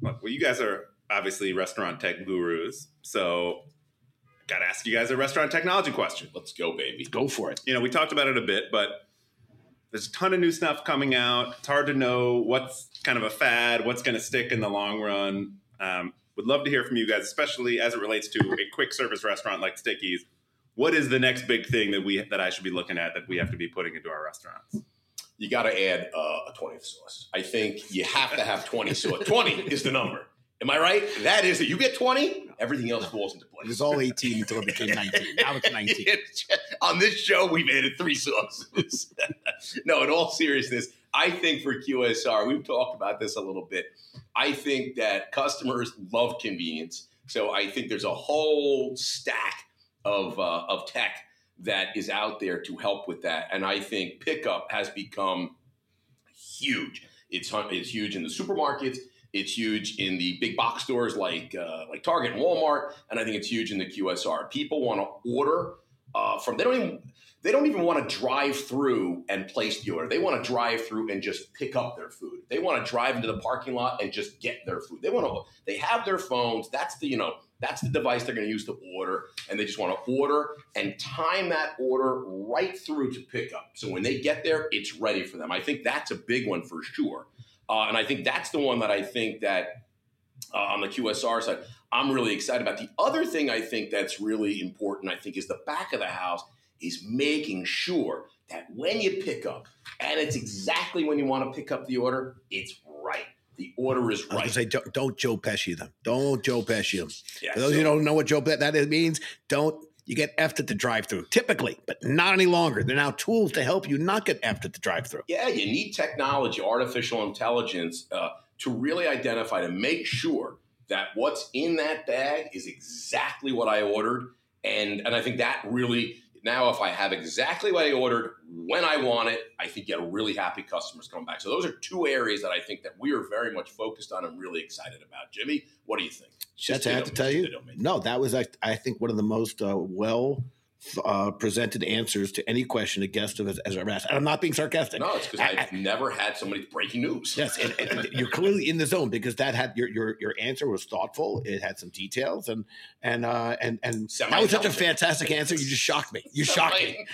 [SPEAKER 3] Well, you guys are obviously restaurant tech gurus, so got to ask you guys a restaurant technology question.
[SPEAKER 2] Let's go, baby.
[SPEAKER 1] Go for it.
[SPEAKER 3] you know, we talked about it a bit, but there's a ton of new stuff coming out. It's hard to know what's kind of a fad, what's going to stick in the long run. Um, would love to hear from you guys, especially as it relates to a quick service restaurant like Sticky's. What is the next big thing that we that I should be looking at that we have to be putting into our restaurants?
[SPEAKER 2] You got to add uh, a 20th sauce. I think you have to have 20 sauce. 20 is the number. Am I right? That is it. You get 20, everything else falls into place.
[SPEAKER 1] It was all 18 until it became 19. Now it's 19.
[SPEAKER 2] On this show, we've added three sauces. no, in all seriousness, I think for QSR, we've talked about this a little bit. I think that customers love convenience. So I think there's a whole stack of, uh, of tech that is out there to help with that. And I think pickup has become huge. It's, it's huge in the supermarkets. It's huge in the big box stores like uh, like Target and Walmart, and I think it's huge in the QSR. People want to order uh, from they don't even they don't even want to drive through and place the order. They want to drive through and just pick up their food. They want to drive into the parking lot and just get their food. They want to. They have their phones. That's the you know that's the device they're going to use to order, and they just want to order and time that order right through to pickup. So when they get there, it's ready for them. I think that's a big one for sure, uh, and I think that's the one that I think that uh, on the QSR side, I'm really excited about. The other thing I think that's really important, I think, is the back of the house is making sure that when you pick up, and it's exactly when you want to pick up the order, it's. The order is
[SPEAKER 1] I
[SPEAKER 2] right.
[SPEAKER 1] gonna say don't, don't Joe Pesci them. Don't Joe Pesci them.
[SPEAKER 2] Yeah,
[SPEAKER 1] For those of
[SPEAKER 2] so-
[SPEAKER 1] you who don't know what Joe Pesci that means, don't you get effed at the drive-through typically, but not any longer. They're now tools to help you not get effed at the drive-through.
[SPEAKER 2] Yeah, you need technology, artificial intelligence, uh, to really identify to make sure that what's in that bag is exactly what I ordered, and and I think that really now if I have exactly what I ordered when I want it, I think you get really happy customers coming back. So those are two areas that I think that we are very much focused on and really excited about. Jimmy, what do you think?
[SPEAKER 1] That's
[SPEAKER 2] Just
[SPEAKER 1] I have to tell you. No, that was I, I think one of the most uh, well uh, presented answers to any question a guest of has ever asked. And I'm not being sarcastic.
[SPEAKER 2] No, it's because
[SPEAKER 1] I-
[SPEAKER 2] I've never had somebody breaking news.
[SPEAKER 1] Yes, and, and you're clearly in the zone because that had your your your answer was thoughtful. It had some details and and uh and and that was such a fantastic answer. You just shocked me. You shocked me.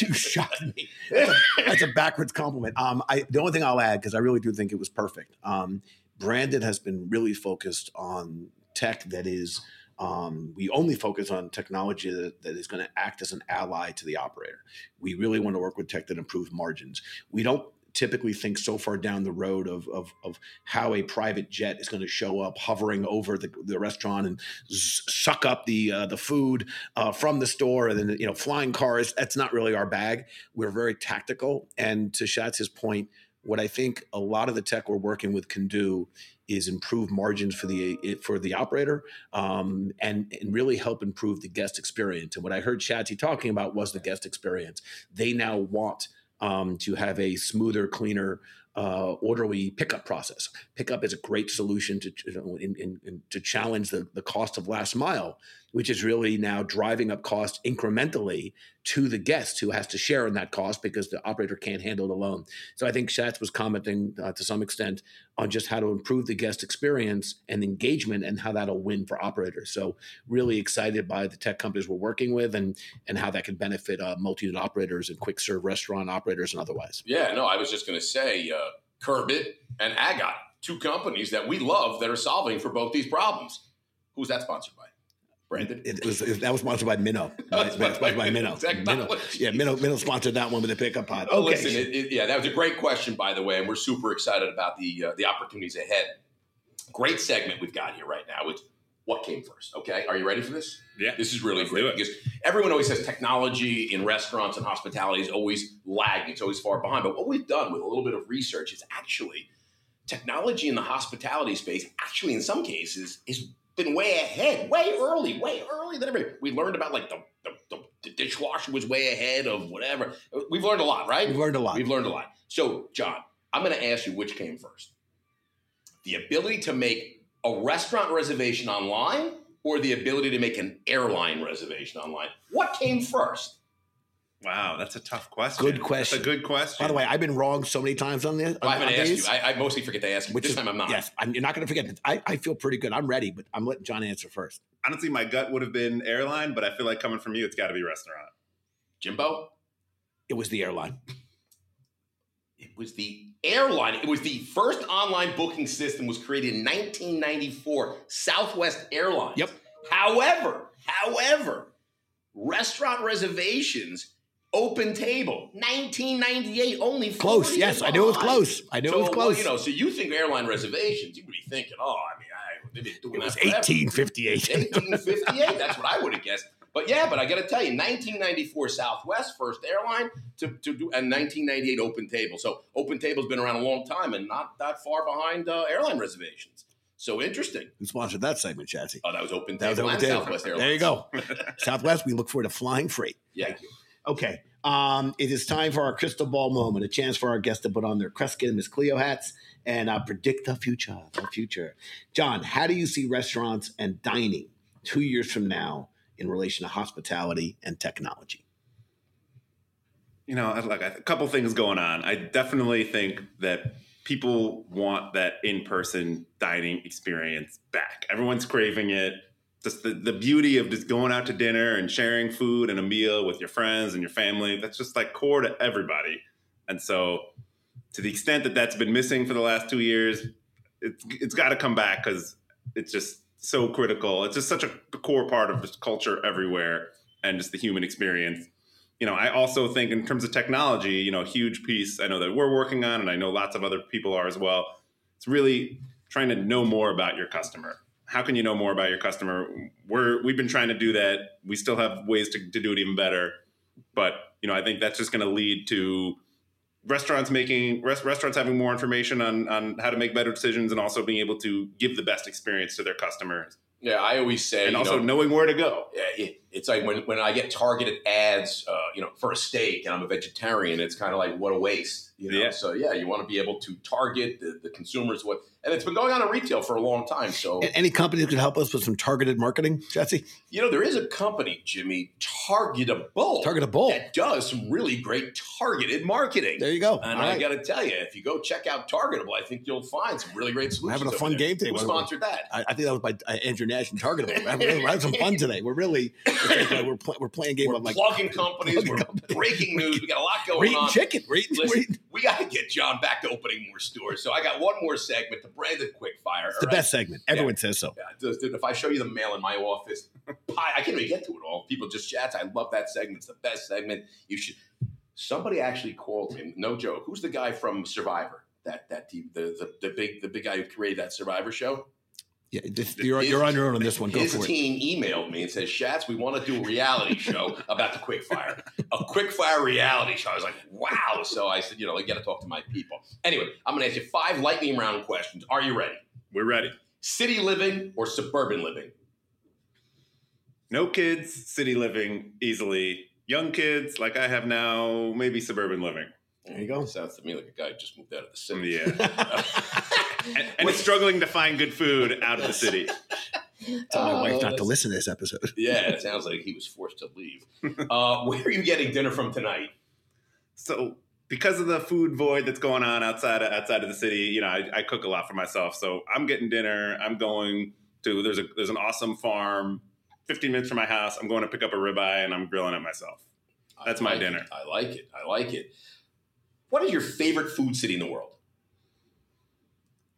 [SPEAKER 1] You shocked me. That's a, that's a backwards compliment. Um, I the only thing I'll add because I really do think it was perfect. Um, Branded has been really focused on tech that is. Um, we only focus on technology that, that is going to act as an ally to the operator. We really want to work with tech that improves margins. We don't typically think so far down the road of, of, of how a private jet is going to show up hovering over the, the restaurant and z- suck up the uh, the food uh, from the store and then you know flying cars that's not really our bag we're very tactical and to Schatz's point what I think a lot of the tech we're working with can do is improve margins for the for the operator um, and and really help improve the guest experience. And what I heard Schatzy talking about was the guest experience. They now want um, to have a smoother, cleaner, uh, orderly pickup process. Pickup is a great solution to you know, in, in, in, to challenge the, the cost of last mile, which is really now driving up costs incrementally to the guest who has to share in that cost because the operator can't handle it alone. So I think Schatz was commenting uh, to some extent on just how to improve the guest experience and engagement and how that'll win for operators. So really excited by the tech companies we're working with and and how that can benefit uh, multi-unit operators and quick serve restaurant operators and otherwise.
[SPEAKER 2] Yeah, no, I was just going to say uh, Curbit and Agot, two companies that we love that are solving for both these problems. Who's that sponsored by? Brandon?
[SPEAKER 1] It was it, that was sponsored by Minnow.
[SPEAKER 2] That's
[SPEAKER 1] sponsored by Minnow. Minnow. Yeah, Minnow, Minnow sponsored that one with the pickup pod.
[SPEAKER 2] Oh,
[SPEAKER 1] Okay.
[SPEAKER 2] listen, it, it, yeah, that was a great question, by the way, and we're super excited about the uh, the opportunities ahead. Great segment we've got here right now. It's what came first. Okay, are you ready for this?
[SPEAKER 3] Yeah.
[SPEAKER 2] This is really
[SPEAKER 3] Let's
[SPEAKER 2] great because everyone always says technology in restaurants and hospitality is always lagging. It's always far behind. But what we've done with a little bit of research is actually technology in the hospitality space. Actually, in some cases, has been way ahead, way early, way early than everybody. We learned about like the the, the, the dishwasher was way ahead of whatever. We've learned a lot, right?
[SPEAKER 1] We've learned a lot.
[SPEAKER 2] We've learned a lot. So, Jon, I'm going to ask you which came first the ability to make a restaurant reservation online or the ability to make an airline reservation online? What came first?
[SPEAKER 3] Wow, that's a tough question.
[SPEAKER 1] Good question.
[SPEAKER 3] That's a good question.
[SPEAKER 1] By the way, I've been wrong so many times on this.
[SPEAKER 2] I
[SPEAKER 1] on-
[SPEAKER 2] haven't
[SPEAKER 1] on
[SPEAKER 2] asked
[SPEAKER 1] these.
[SPEAKER 2] you. I, I mostly forget to ask you.
[SPEAKER 1] Which
[SPEAKER 2] this
[SPEAKER 1] is-
[SPEAKER 2] time I'm not.
[SPEAKER 1] Yes, I'm, you're not going to forget. I, I feel pretty good. I'm ready, but I'm letting Jon answer first.
[SPEAKER 3] honestly, my gut would have been airline, but I feel like coming from you, it's got to be restaurant.
[SPEAKER 2] Jimbo?
[SPEAKER 1] It was the airline.
[SPEAKER 2] It was the airline. It was the first online booking system was created in 1994, Southwest Airlines.
[SPEAKER 1] Yep.
[SPEAKER 2] However, however, restaurant reservations, open table, 1998, only
[SPEAKER 1] Close. Yes, I knew it was close. I knew
[SPEAKER 2] so,
[SPEAKER 1] it was
[SPEAKER 2] well,
[SPEAKER 1] close.
[SPEAKER 2] you know, so you think airline reservations, you would be thinking, oh, I mean, I, been doing
[SPEAKER 1] it was
[SPEAKER 2] that
[SPEAKER 1] 1858.
[SPEAKER 2] 1858. That's what I would have guessed. But yeah, but I got to tell you, 1994 Southwest first airline to, to do, and 1998 Open Table. So Open Table's been around a long time and not that far behind uh, airline reservations. So interesting.
[SPEAKER 1] Who sponsored that segment, Schatzy?
[SPEAKER 2] Oh, that was Open
[SPEAKER 1] That was
[SPEAKER 2] Table
[SPEAKER 1] there.
[SPEAKER 2] Southwest Airlines.
[SPEAKER 1] There you go. Southwest, we look forward to flying free.
[SPEAKER 2] Yeah.
[SPEAKER 1] Okay. Um, it is time for our crystal ball moment, a chance for our guests to put on their Kreskin and Miss Cleo hats and uh, predict the future. The future. Jon, how do you see restaurants and dining two years from now in relation to hospitality and technology?
[SPEAKER 3] you know, like a couple things going on. I definitely think that people want that in-person dining experience back. Everyone's craving it. Just the, the beauty of just going out to dinner and sharing food and a meal with your friends and your family. That's just like core to everybody. And so, to the extent that that's been missing for the last two years, it's it's got to come back because it's just so critical. It's just such a core part of this culture everywhere and just the human experience. You know, I also think in terms of technology, you know, a huge piece I know that we're working on, and I know lots of other people are as well. It's really trying to know more about your customer. How can you know more about your customer? We're we've been trying to do that. We still have ways to, to do it even better, but you know, I think that's just going to lead to restaurants making rest, restaurants having more information on on how to make better decisions and also being able to give the best experience to their customers
[SPEAKER 2] Yeah, I always say,
[SPEAKER 3] and also
[SPEAKER 2] know,
[SPEAKER 3] knowing where to go
[SPEAKER 2] yeah, it's like when, when I get targeted ads, uh, you know, for a steak and I'm a vegetarian, it's kind of like what a waste. You know?
[SPEAKER 3] Yeah.
[SPEAKER 2] So yeah, you want to be able to target the, the consumers. What and it's been going on in retail for a long time. So
[SPEAKER 1] Any company that could help us with some targeted marketing, Jesse?
[SPEAKER 2] you know, there is a company, Jimmy, Targetable,
[SPEAKER 1] Targetable.
[SPEAKER 2] that does some really great targeted marketing.
[SPEAKER 1] There you go.
[SPEAKER 2] And
[SPEAKER 1] All
[SPEAKER 2] I
[SPEAKER 1] right.
[SPEAKER 2] got to tell you, if you go check out Targetable, I think you'll find some really great solutions.
[SPEAKER 1] having a fun
[SPEAKER 2] there.
[SPEAKER 1] game today,
[SPEAKER 2] Who
[SPEAKER 1] by the way.
[SPEAKER 2] sponsored that?
[SPEAKER 1] I, I think that was by uh, Andrew Nash and Targetable. We're having, we're having some fun today. We're really it's like, we're, pl- we're playing a game
[SPEAKER 2] We're
[SPEAKER 1] of like
[SPEAKER 2] plugging companies.
[SPEAKER 1] plugging
[SPEAKER 2] we're
[SPEAKER 1] companies.
[SPEAKER 2] breaking news. We got a lot going
[SPEAKER 1] we're eating
[SPEAKER 2] on.
[SPEAKER 1] chicken. We're eating, we're
[SPEAKER 2] Listen,
[SPEAKER 1] eating
[SPEAKER 2] we got to get Jon back to opening more stores. So I got one more segment, the branded quick fire.
[SPEAKER 1] it's the best segment. Everyone says so.
[SPEAKER 2] Yeah, if I show you the mail in my office, pie, I can't even get to it all. People just chats. I love that segment. It's the best segment. You should. Somebody actually called him. No joke. Who's the guy from Survivor? That that the, the the big the big guy who created that Survivor show.
[SPEAKER 1] Yeah, this, you're,
[SPEAKER 2] His-
[SPEAKER 1] you're on your own on this one. Go
[SPEAKER 2] His
[SPEAKER 1] for it.
[SPEAKER 2] team emailed me and says, "Schatz, we want to do a reality show about the quickfire, a quickfire reality show." I was like, "Wow!" So I said, "You know, I got to talk to my people." Anyway, I'm going to ask you five lightning round questions. Are you ready?
[SPEAKER 3] we're ready
[SPEAKER 2] City living or suburban living?
[SPEAKER 3] no kids city living easily young kids like i have now maybe suburban living
[SPEAKER 1] There you go.
[SPEAKER 2] Sounds to me like a guy just moved out of the city.
[SPEAKER 3] yeah and, and it's struggling to find good food out of the city
[SPEAKER 1] Tell my
[SPEAKER 2] Oh,
[SPEAKER 1] wife not to listen to this episode.
[SPEAKER 2] Yeah, it sounds like he was forced to leave. Uh, where are you getting dinner from tonight?
[SPEAKER 3] so because of the food void that's going on outside of, outside of the city, you know, I, I cook a lot for myself. So I'm getting dinner. I'm going to there's a there's an awesome farm, 15 minutes from my house. I'm going to pick up a ribeye and I'm grilling it myself. That's
[SPEAKER 2] I
[SPEAKER 3] my
[SPEAKER 2] like
[SPEAKER 3] dinner.
[SPEAKER 2] it. I like it. I like it. What is your favorite food city in the world?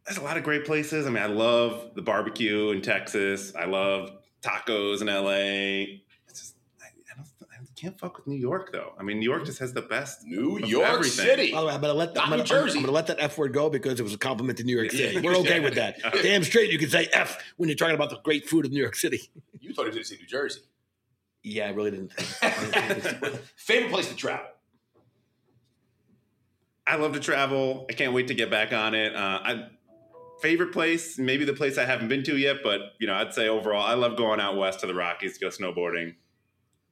[SPEAKER 3] There's a lot of great places. I mean, I love the barbecue in Texas. I love tacos in LA. It's just I, I don't I can't fuck with New York though. I mean, New York just has the best.
[SPEAKER 2] New York
[SPEAKER 3] everything.
[SPEAKER 2] City.
[SPEAKER 1] By I'm gonna let
[SPEAKER 2] Not
[SPEAKER 1] I'm gonna,
[SPEAKER 2] New Jersey.
[SPEAKER 1] I'm gonna let that F word go because it was a compliment to New York City.
[SPEAKER 2] you
[SPEAKER 1] We're okay
[SPEAKER 2] say
[SPEAKER 1] with
[SPEAKER 2] that.
[SPEAKER 1] that. Damn straight, you can say F when you're talking about the great food of New York City.
[SPEAKER 2] You thought he was going to say New Jersey.
[SPEAKER 1] Yeah, I really didn't. Think.
[SPEAKER 2] favorite place to travel?
[SPEAKER 3] I love to travel. I can't wait to get back on it. Uh, I favorite place, maybe the place I haven't been to yet, but you know, I'd say overall, I love going out west to the Rockies to go snowboarding.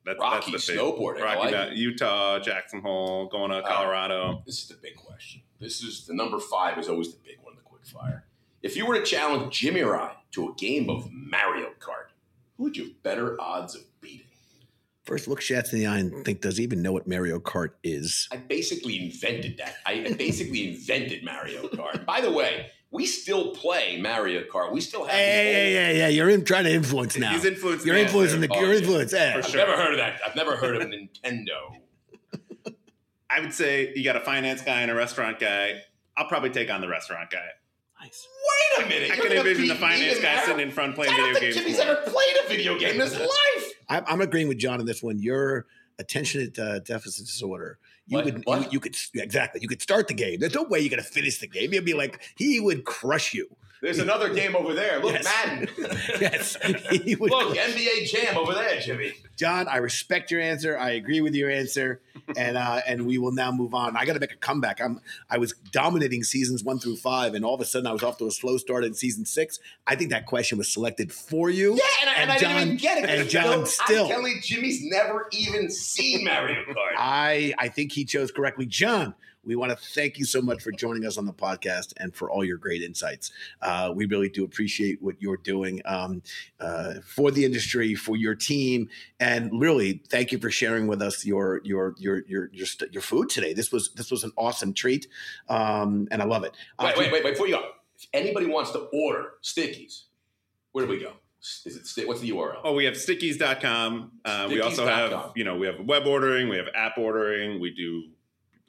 [SPEAKER 3] That's,
[SPEAKER 2] Rocky
[SPEAKER 3] that's the thing.
[SPEAKER 2] snowboarding. I
[SPEAKER 3] Rocky
[SPEAKER 2] like
[SPEAKER 3] Mountain, Utah, Jackson Hole, going to. Colorado.
[SPEAKER 2] This is the big question. This is the number five is always the big one, the quick fire. If you were to challenge Jimmy or I to a game of Mario Kart, who would you have better odds of beating?
[SPEAKER 1] First, look Schatz in the eye and think, does he even know what Mario Kart is?
[SPEAKER 2] I basically invented that. I basically invented Mario Kart. By the way, we still play Mario Kart. We still have.
[SPEAKER 1] Hey, yeah, yeah, yeah. You're in, trying to influence now.
[SPEAKER 3] He's influenced.
[SPEAKER 1] You're
[SPEAKER 3] me.
[SPEAKER 1] influencing the.
[SPEAKER 2] Oh,
[SPEAKER 1] You're
[SPEAKER 2] yeah.
[SPEAKER 1] influencing. Yeah.
[SPEAKER 3] For
[SPEAKER 2] I've
[SPEAKER 3] sure.
[SPEAKER 2] never heard of that. I've never heard of Nintendo.
[SPEAKER 3] I would say you got a finance guy and a restaurant guy. I'll probably take on the restaurant guy.
[SPEAKER 1] Nice.
[SPEAKER 2] Wait a minute.
[SPEAKER 3] I
[SPEAKER 2] you're
[SPEAKER 3] can
[SPEAKER 2] gonna
[SPEAKER 3] envision the finance guy
[SPEAKER 2] Mario-
[SPEAKER 3] sitting in front playing
[SPEAKER 2] I don't
[SPEAKER 3] video
[SPEAKER 2] think
[SPEAKER 3] games.
[SPEAKER 2] Jimmy's
[SPEAKER 3] more.
[SPEAKER 2] ever played a video game in his life.
[SPEAKER 1] I'm, I'm agreeing with Jon on this one. Your attention uh, deficit disorder. You
[SPEAKER 2] What?
[SPEAKER 1] would.
[SPEAKER 2] What?
[SPEAKER 1] you could exactly. You could start the game. There's no way you're gonna finish the game. You'd be like he would crush you.
[SPEAKER 2] There's another game over there. Look,
[SPEAKER 1] Yes.
[SPEAKER 2] Madden.
[SPEAKER 1] Yes.
[SPEAKER 2] Look, NBA Jam over there, Jimmy.
[SPEAKER 1] Jon, I respect your answer. I agree with your answer, and uh, and we will now move on. I got to make a comeback. I'm I was dominating seasons one through five, and all of a sudden I was off to a slow start in season six. I think that question was selected for you.
[SPEAKER 2] Yeah, and, I- and,
[SPEAKER 1] And
[SPEAKER 2] I didn't even
[SPEAKER 1] Jon-
[SPEAKER 2] get it.
[SPEAKER 1] and
[SPEAKER 2] Jon
[SPEAKER 1] still-
[SPEAKER 2] telling Jimmy's never even seen Mario Kart.
[SPEAKER 1] I I think he chose correctly. Jon, we want to thank you so much for joining us on the podcast and for all your great insights. Uh, we really do appreciate what you're doing um, uh, for the industry, for your team, and really thank you for sharing with us your your your your your, your food today. This was this was an awesome treat, um, and I love it.
[SPEAKER 2] Wait, wait, wait, wait! Before you go, if anybody wants to order Sticky's, where do we go? Is it what's the URL?
[SPEAKER 3] Oh, we have stickies.com. Uh, we also have, you know, we have web ordering, we have app ordering, we do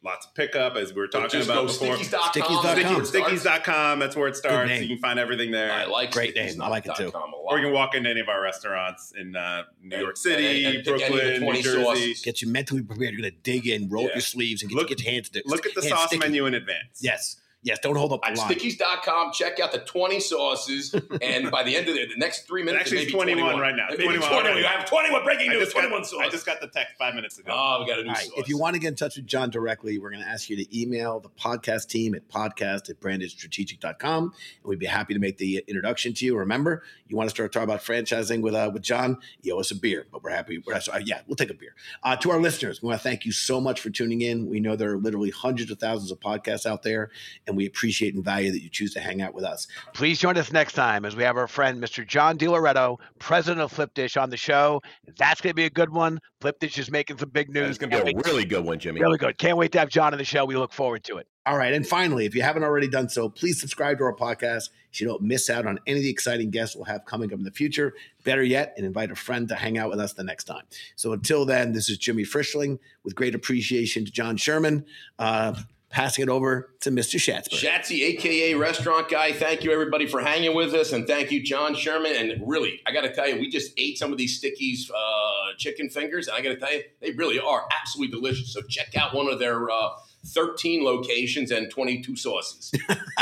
[SPEAKER 3] lots of pickup as we were talking
[SPEAKER 2] Just
[SPEAKER 3] about
[SPEAKER 2] go
[SPEAKER 3] before.
[SPEAKER 2] Stickies.com.
[SPEAKER 1] Stickies.com.
[SPEAKER 2] Stickies.
[SPEAKER 3] Stickies.com, that's where it starts. You can find everything there.
[SPEAKER 2] I like
[SPEAKER 1] Great name. I like it too.
[SPEAKER 2] stickies.com a lot.
[SPEAKER 3] or you can walk into any of our restaurants in uh, New
[SPEAKER 2] And-
[SPEAKER 3] York City,
[SPEAKER 2] and- and pick any of the
[SPEAKER 3] Brooklyn, New Jersey.
[SPEAKER 2] sauces.
[SPEAKER 1] Get you mentally prepared. You're going to dig in, roll up your sleeves, and get,
[SPEAKER 3] Look-
[SPEAKER 1] get your hands. to-
[SPEAKER 3] Look at the
[SPEAKER 1] hands
[SPEAKER 3] sauce
[SPEAKER 1] sticky.
[SPEAKER 3] menu in advance.
[SPEAKER 1] Yes, yes. Don't hold up the
[SPEAKER 2] At
[SPEAKER 1] line.
[SPEAKER 2] stickies.com, check out the 20 sauces, and by the end of the, the next three minutes,
[SPEAKER 3] actually
[SPEAKER 2] it
[SPEAKER 3] is
[SPEAKER 2] may be
[SPEAKER 3] 21 right now.
[SPEAKER 2] It may be
[SPEAKER 3] 21
[SPEAKER 2] 21.
[SPEAKER 3] already.
[SPEAKER 2] I have 21 breaking news.
[SPEAKER 3] just, got,
[SPEAKER 2] 21 sauces.
[SPEAKER 3] I just got the text five minutes ago.
[SPEAKER 2] Oh, we got a new
[SPEAKER 1] All right.
[SPEAKER 2] sauce.
[SPEAKER 1] If you want to get in touch with Jon directly, we're going to ask you to email the podcast team at podcast at brandedstrategic.com. And we'd be happy to make the introduction to you. Remember, you want to start talking about franchising with uh, with Jon, you owe us a beer, but we're happy. We're, uh, yeah, we'll take a beer. Uh, to our listeners, we want to thank you so much for tuning in. We know there are literally hundreds of thousands of podcasts out there, and we appreciate and value that you choose to hang out with us. Please join us next time as we have our friend, Mr. John DiLoretto, president of Flipdish, on the show. That's going to be a good one. Flipdish is making some big news.
[SPEAKER 4] It's going to be a really good one, Jimmy.
[SPEAKER 1] Really good. Can't wait to have John on the show. We look forward to it. All right. And finally, if you haven't already done so, please subscribe to our podcast so you don't miss out on any of the exciting guests we'll have coming up in the future. Better yet, and invite a friend to hang out with us the next time. So until then, this is Jimmy Frischling with great appreciation to Jon Sherman. Uh, passing it over to Mr. Schatzberg.
[SPEAKER 2] Schatzy, aka Restaurant Guy, thank you everybody for hanging with us, and thank you, Jon Sherman. And really, I got to tell you, we just ate some of these Sticky's uh, chicken fingers, and I got to tell you, they really are absolutely delicious. So check out one of their uh, 13 locations and 22 sauces.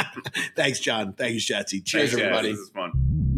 [SPEAKER 1] Thanks, Jon. Thank you, Schatzy. Cheers,
[SPEAKER 3] Thanks, guys.
[SPEAKER 1] everybody.
[SPEAKER 3] This is fun.